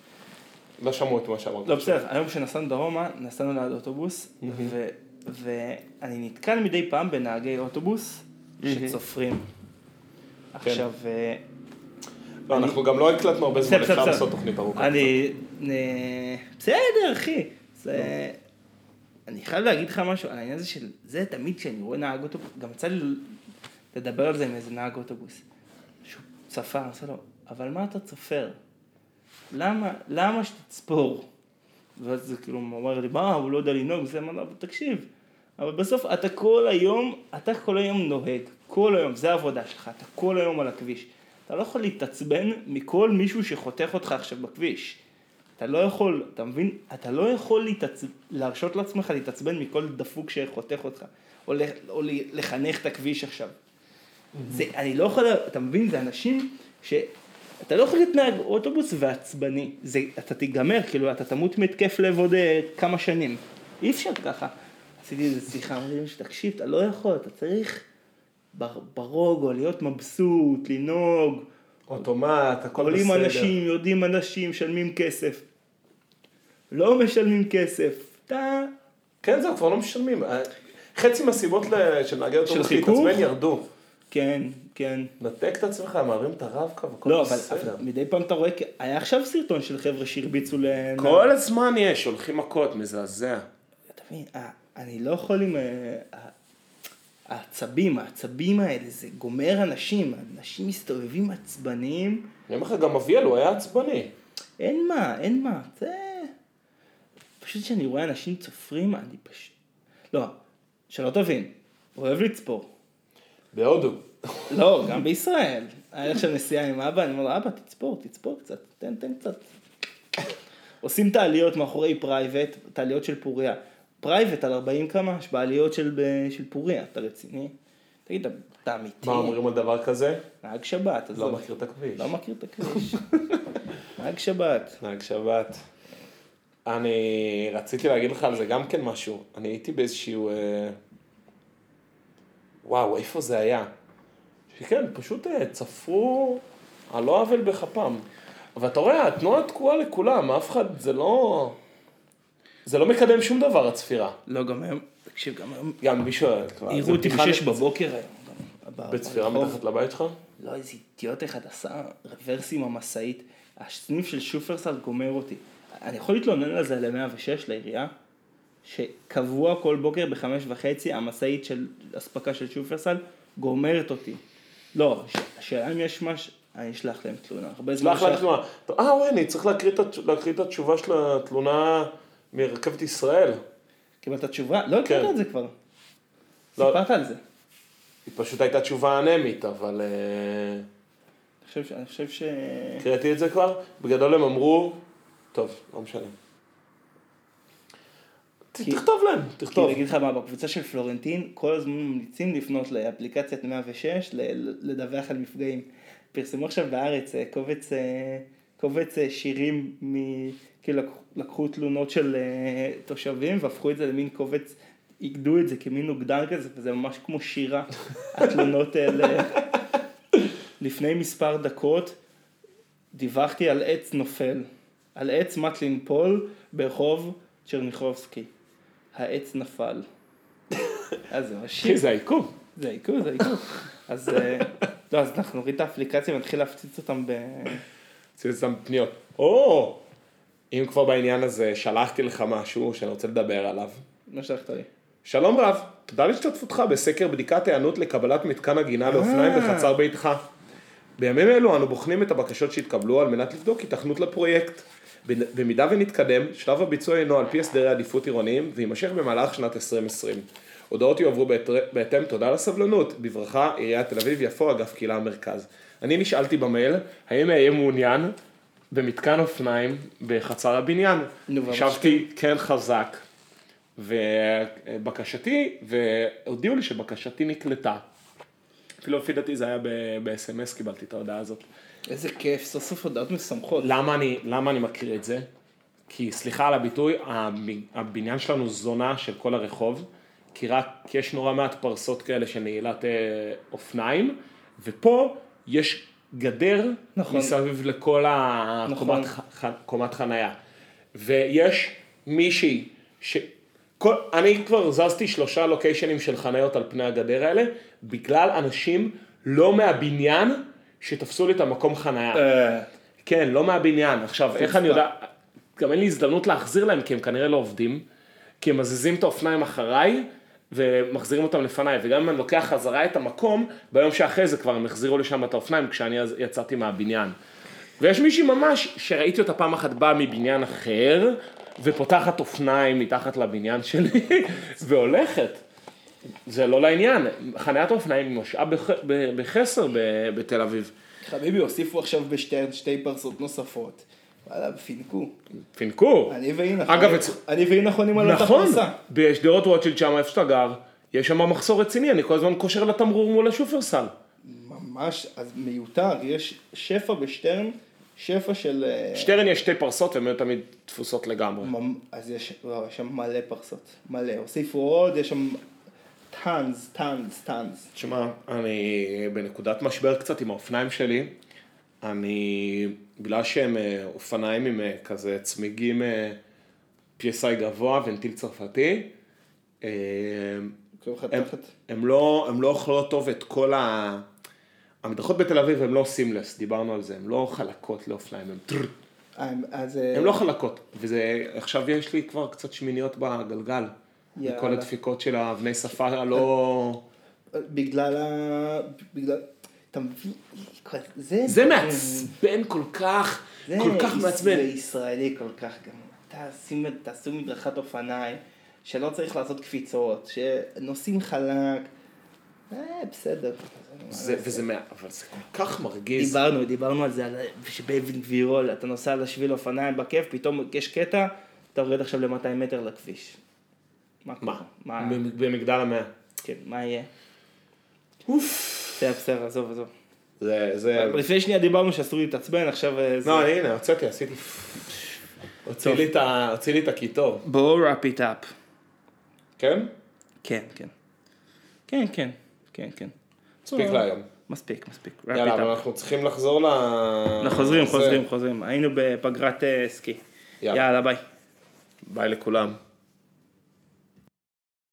לא שמעו את מה שאמרת. לא, בסדר, היום כשנסענו דרומה, נסענו ליד אוטובוס, ואני נתקל מדי פעם בנהגי אוטובוס שצופרים. עכשיו, אה, לא, אנחנו גם לא הקלטנו הרבה זמן, אפשר. לעשות תוכנית ארוכה. אני... אה, בסדר, אחי. זה... אני חייב להגיד לך משהו על העניין הזה של... זה תמיד כשאני רואה נהג אוטובוס, גם יצא לי לדבר על זה עם איזה נהג אוטובוס. שהוא צפר, אני עושה לו, אבל מה אתה צופר? למה, למה שתצפור? ואז זה כאילו, הוא אומר לי, מה, הוא לא יודע לנהוג, זה מה, אבל תקשיב. אבל בסוף אתה כל היום, אתה כל היום נוהג, כל היום, זה העבודה שלך, אתה כל היום על הכביש. אתה לא יכול להתעצבן מכל מישהו שחותך אותך עכשיו בכביש. אתה לא יכול, אתה מבין? אתה לא יכול להתעצ... להרשות לעצמך להתעצבן מכל דפוק שחותך אותך, או, ל... או לחנך את הכביש עכשיו. זה, אני לא יכול, אתה מבין? זה אנשים ש... אתה לא יכול להיות נהג אוטובוס ועצבני, זה, אתה תיגמר, כאילו, אתה תמות מהתקף לב עוד אה, כמה שנים. אי אפשר ככה. עשיתי איזה שיחה, אמרתי לי, תקשיב, אתה לא יכול, אתה צריך בר- ברוגו, להיות מבסוט, לנהוג, אוטומט, הכל עולים בסדר. אנשים, יודעים אנשים, משלמים כסף. לא משלמים כסף. אתה... כן, זהו, כבר לא משלמים. אה, חצי מהסיבות של נהגי אוטובוס חיכוך? להתעצבן ירדו. כן, כן. נתק את עצמך, מערים את הרב-קו, הכל לא, בסדר. אבל מדי פעם אתה רואה, היה עכשיו סרטון של חבר'ה שהרביצו ל... כל הזמן יש, הולכים מכות, מזעזע. אתה מבין, אה, אני לא יכול עם... אה, העצבים, העצבים האלה, זה גומר אנשים, אנשים מסתובבים עצבניים, אני אומר לך, גם אביאל, הוא היה עצבני. אין מה, אין מה, זה... פשוט כשאני רואה אנשים צופרים, אני פשוט... לא, שלא תבין, אוהב לצפור. בהודו. לא, גם בישראל. היה עכשיו נסיעה עם אבא, אני אומר לו, אבא, תצפור, תצפור קצת, תן, תן קצת. עושים ת'עליות מאחורי פרייבט, תעליות של פוריה. פרייבט על 40 קמ"ש, בעליות של, ב- של פוריה, אתה רציני? תגיד, אתה- אמיתי? מה אומרים על דבר כזה? נהג שבת, עזוב. לא מכיר את הכביש. לא מכיר את הכביש. נהג שבת. נהג שבת. אני רציתי להגיד לך על זה גם כן משהו. אני הייתי באיזשהו... אה, וואו, איפה זה היה? שכן, פשוט אה, צפרו על לא עוול בכפם. אבל אתה רואה, התנועה תקועה לכולם, אף אחד, זה לא... זה לא מקדם שום דבר, הצפירה. לא, גם היום, תקשיב, גם היום, גם מישהו... העירו אותי בשש בבוקר היום. בצפירה. מתחת לבית שלך? לא, איזה אידיוט אחד עשה רוורס עם המשאית. הסניף של שופרסל גומר אותי. אני יכול להתלונן על זה ל-106, לעירייה, שקבוע כל בוקר בחמש וחצי, המשאית של אספקה של שופרסל גומרת אותי. לא, השאלה אם יש משהו, אני אשלח להם תלונה. הרבה זמן שלח להם תלונה. אה, וואי, אני צריך להקריא את התשובה של התלונה מרכבת ישראל. קיבלת תשובה? לא כן. הקראת את זה כבר. לא. סיפרת על זה. היא פשוט הייתה תשובה אנמית, אבל אה, אני חושב ש- אני חושב ש... הקראתי את זה כבר. בגדול הם אמרו, טוב, לא משנה. כי- תכתוב להם, כי תכתוב. אני אגיד לך מה, בקבוצה של פלורנטין, כל הזמן ממליצים לפנות לאפליקציית 106, ל- לדווח על מפגעים. פרסמו עכשיו בארץ אה, קובץ, אה, קובץ שירים, מ... כאילו לקחו- תלונות של אה, תושבים והפכו את זה למין קובץ, איגדו את זה כמין אוגדן כזה, וזה ממש כמו שירה, התלונות האלה. לפני מספר דקות דיווחתי על עץ נופל, על עץ מת לנפול ברחוב צ'רניחובסקי. העץ נפל. אז זה משאיר. זה העיכוב. זה עיכוב, זה עיכוב. אז אה, לא, אז אנחנו נוריד את האפליקציה ונתחיל להפציץ אותם ב... עשיתי סתם פניות. או, אם כבר בעניין הזה, שלחתי לך משהו שאני רוצה לדבר עליו. מה שלחת לי? שלום רב, תודה על השתתפותך בסקר בדיקת היענות לקבלת מתקן הגינה לאופניים אה. בחצר ביתך. בימים אלו אנו בוחנים את הבקשות שהתקבלו על מנת לבדוק היתכנות לפרויקט. במידה ונתקדם, שלב הביצוע הינו על פי הסדרי עדיפות עירוניים ויימשך במהלך שנת 2020. הודעות יועברו בהת- בהתאם, תודה על הסבלנות. בברכה, עיריית תל אביב יפו, אגף קהילה המרכז. אני נשאלתי במייל, האם אהיה מעוניין במתקן אופניים בחצר הבניין? נו, ומה השבתי כן חזק. ובקשתי, והודיעו לי שבקשתי נקלטה. אפילו לפי דעתי זה היה ב-SMS, קיבלתי את ההודעה הזאת. איזה כיף, סוף סוף הודעות משמחות. למה אני, למה אני מקריא את זה? כי סליחה על הביטוי, הב- הבניין שלנו זונה של כל הרחוב, כי רק כי יש נורא מעט פרסות כאלה של נעילת אה, אופניים, ופה יש גדר נכון. מסביב לכל נכון. הקומת ח- קומת חנייה. ויש מישהי ש... כל, אני כבר זזתי שלושה לוקיישנים של חניות על פני הגדר האלה, בגלל אנשים לא מהבניין שתפסו לי את המקום חניה. אה, כן, לא מהבניין. עכשיו, איך אני יודע, גם אין לי הזדמנות להחזיר להם, כי הם כנראה לא עובדים, כי הם מזיזים את האופניים אחריי, ומחזירים אותם לפניי, וגם אם אני לוקח חזרה את המקום, ביום שאחרי זה כבר הם החזירו לשם את האופניים, כשאני יצאתי מהבניין. ויש מישהי ממש, שראיתי אותה פעם אחת באה מבניין אחר, ופותחת אופניים מתחת לבניין שלי, והולכת. זה לא לעניין, חניית האופניים היא משאב בח- בחסר בתל אביב. חביבי, הוסיפו עכשיו בשתי שתי פרסות נוספות. וואלה, פינקו. פינקו. אני והיא אגב, אני והיא נכונים על אותה נכון, פרסה. בשדרות רוטשילד שם איפה שאתה גר, יש שם מחסור רציני, אני כל הזמן קושר לתמרור מול השופרסל. ממש, אז מיותר, יש שפע בשטרן, שפע של... אה, שטרן יש שתי פרסות והן היו תמיד תפוסות לגמרי. ממ- אז יש, לא, יש שם מלא פרסות, מלא. הוסיפו עוד, יש שם טאנס, טאנס, טאנס. תשמע, אני בנקודת משבר קצת עם האופניים שלי. אני, בגלל שהם אה, אופניים עם אה, כזה צמיגים אה, PSI גבוה, ונטיל צרפתי, אה, הם. הם, לא, הם לא אוכלות טוב את כל ה... המדרכות בתל אביב הן לא סימלס, דיברנו על זה, הן לא חלקות לאופניים, הן. אה. אה, הן לא חלקות, וזה, עכשיו יש לי כבר קצת שמיניות בגלגל. מכל הדפיקות של האבני שפה הלא... בגלל ה... אתה מבין? זה... זה מעצבן כל כך, כל כך מעצבן. זה ישראלי כל כך גם. תעשו, מדרכת אופניים, שלא צריך לעשות קפיצות, שנוסעים חלק. אה, בסדר. זה, וזה, מה- אבל זה כל כך מרגיז. דיברנו, דיברנו על זה, שבאבן גבירול, אתה נוסע על השביל אופניים בכיף, פתאום יש קטע, אתה יורד עכשיו ל-200 מטר לכביש. מה? מה? במגדל המאה. כן, מה יהיה? אוף. בסדר, בסדר, עזוב, עזוב. זה, זה... לפני שנייה דיברנו שאסור להתעצבן, עכשיו אה, זה... לא, אני הנה, הוצאתי, עשיתי... הוציא לי את ה- הוציא לי את הקיטור. בואו wrap it up. כן? כן, כן. כן, כן, כן, כן. מספיק להיום. מספיק, מספיק. יאללה, אבל. אנחנו צריכים לחזור ל... אנחנו חוזרים, זה. חוזרים, חוזרים. היינו בפגרת אה, סקי. יאללה. יאללה, ביי. ביי לכולם.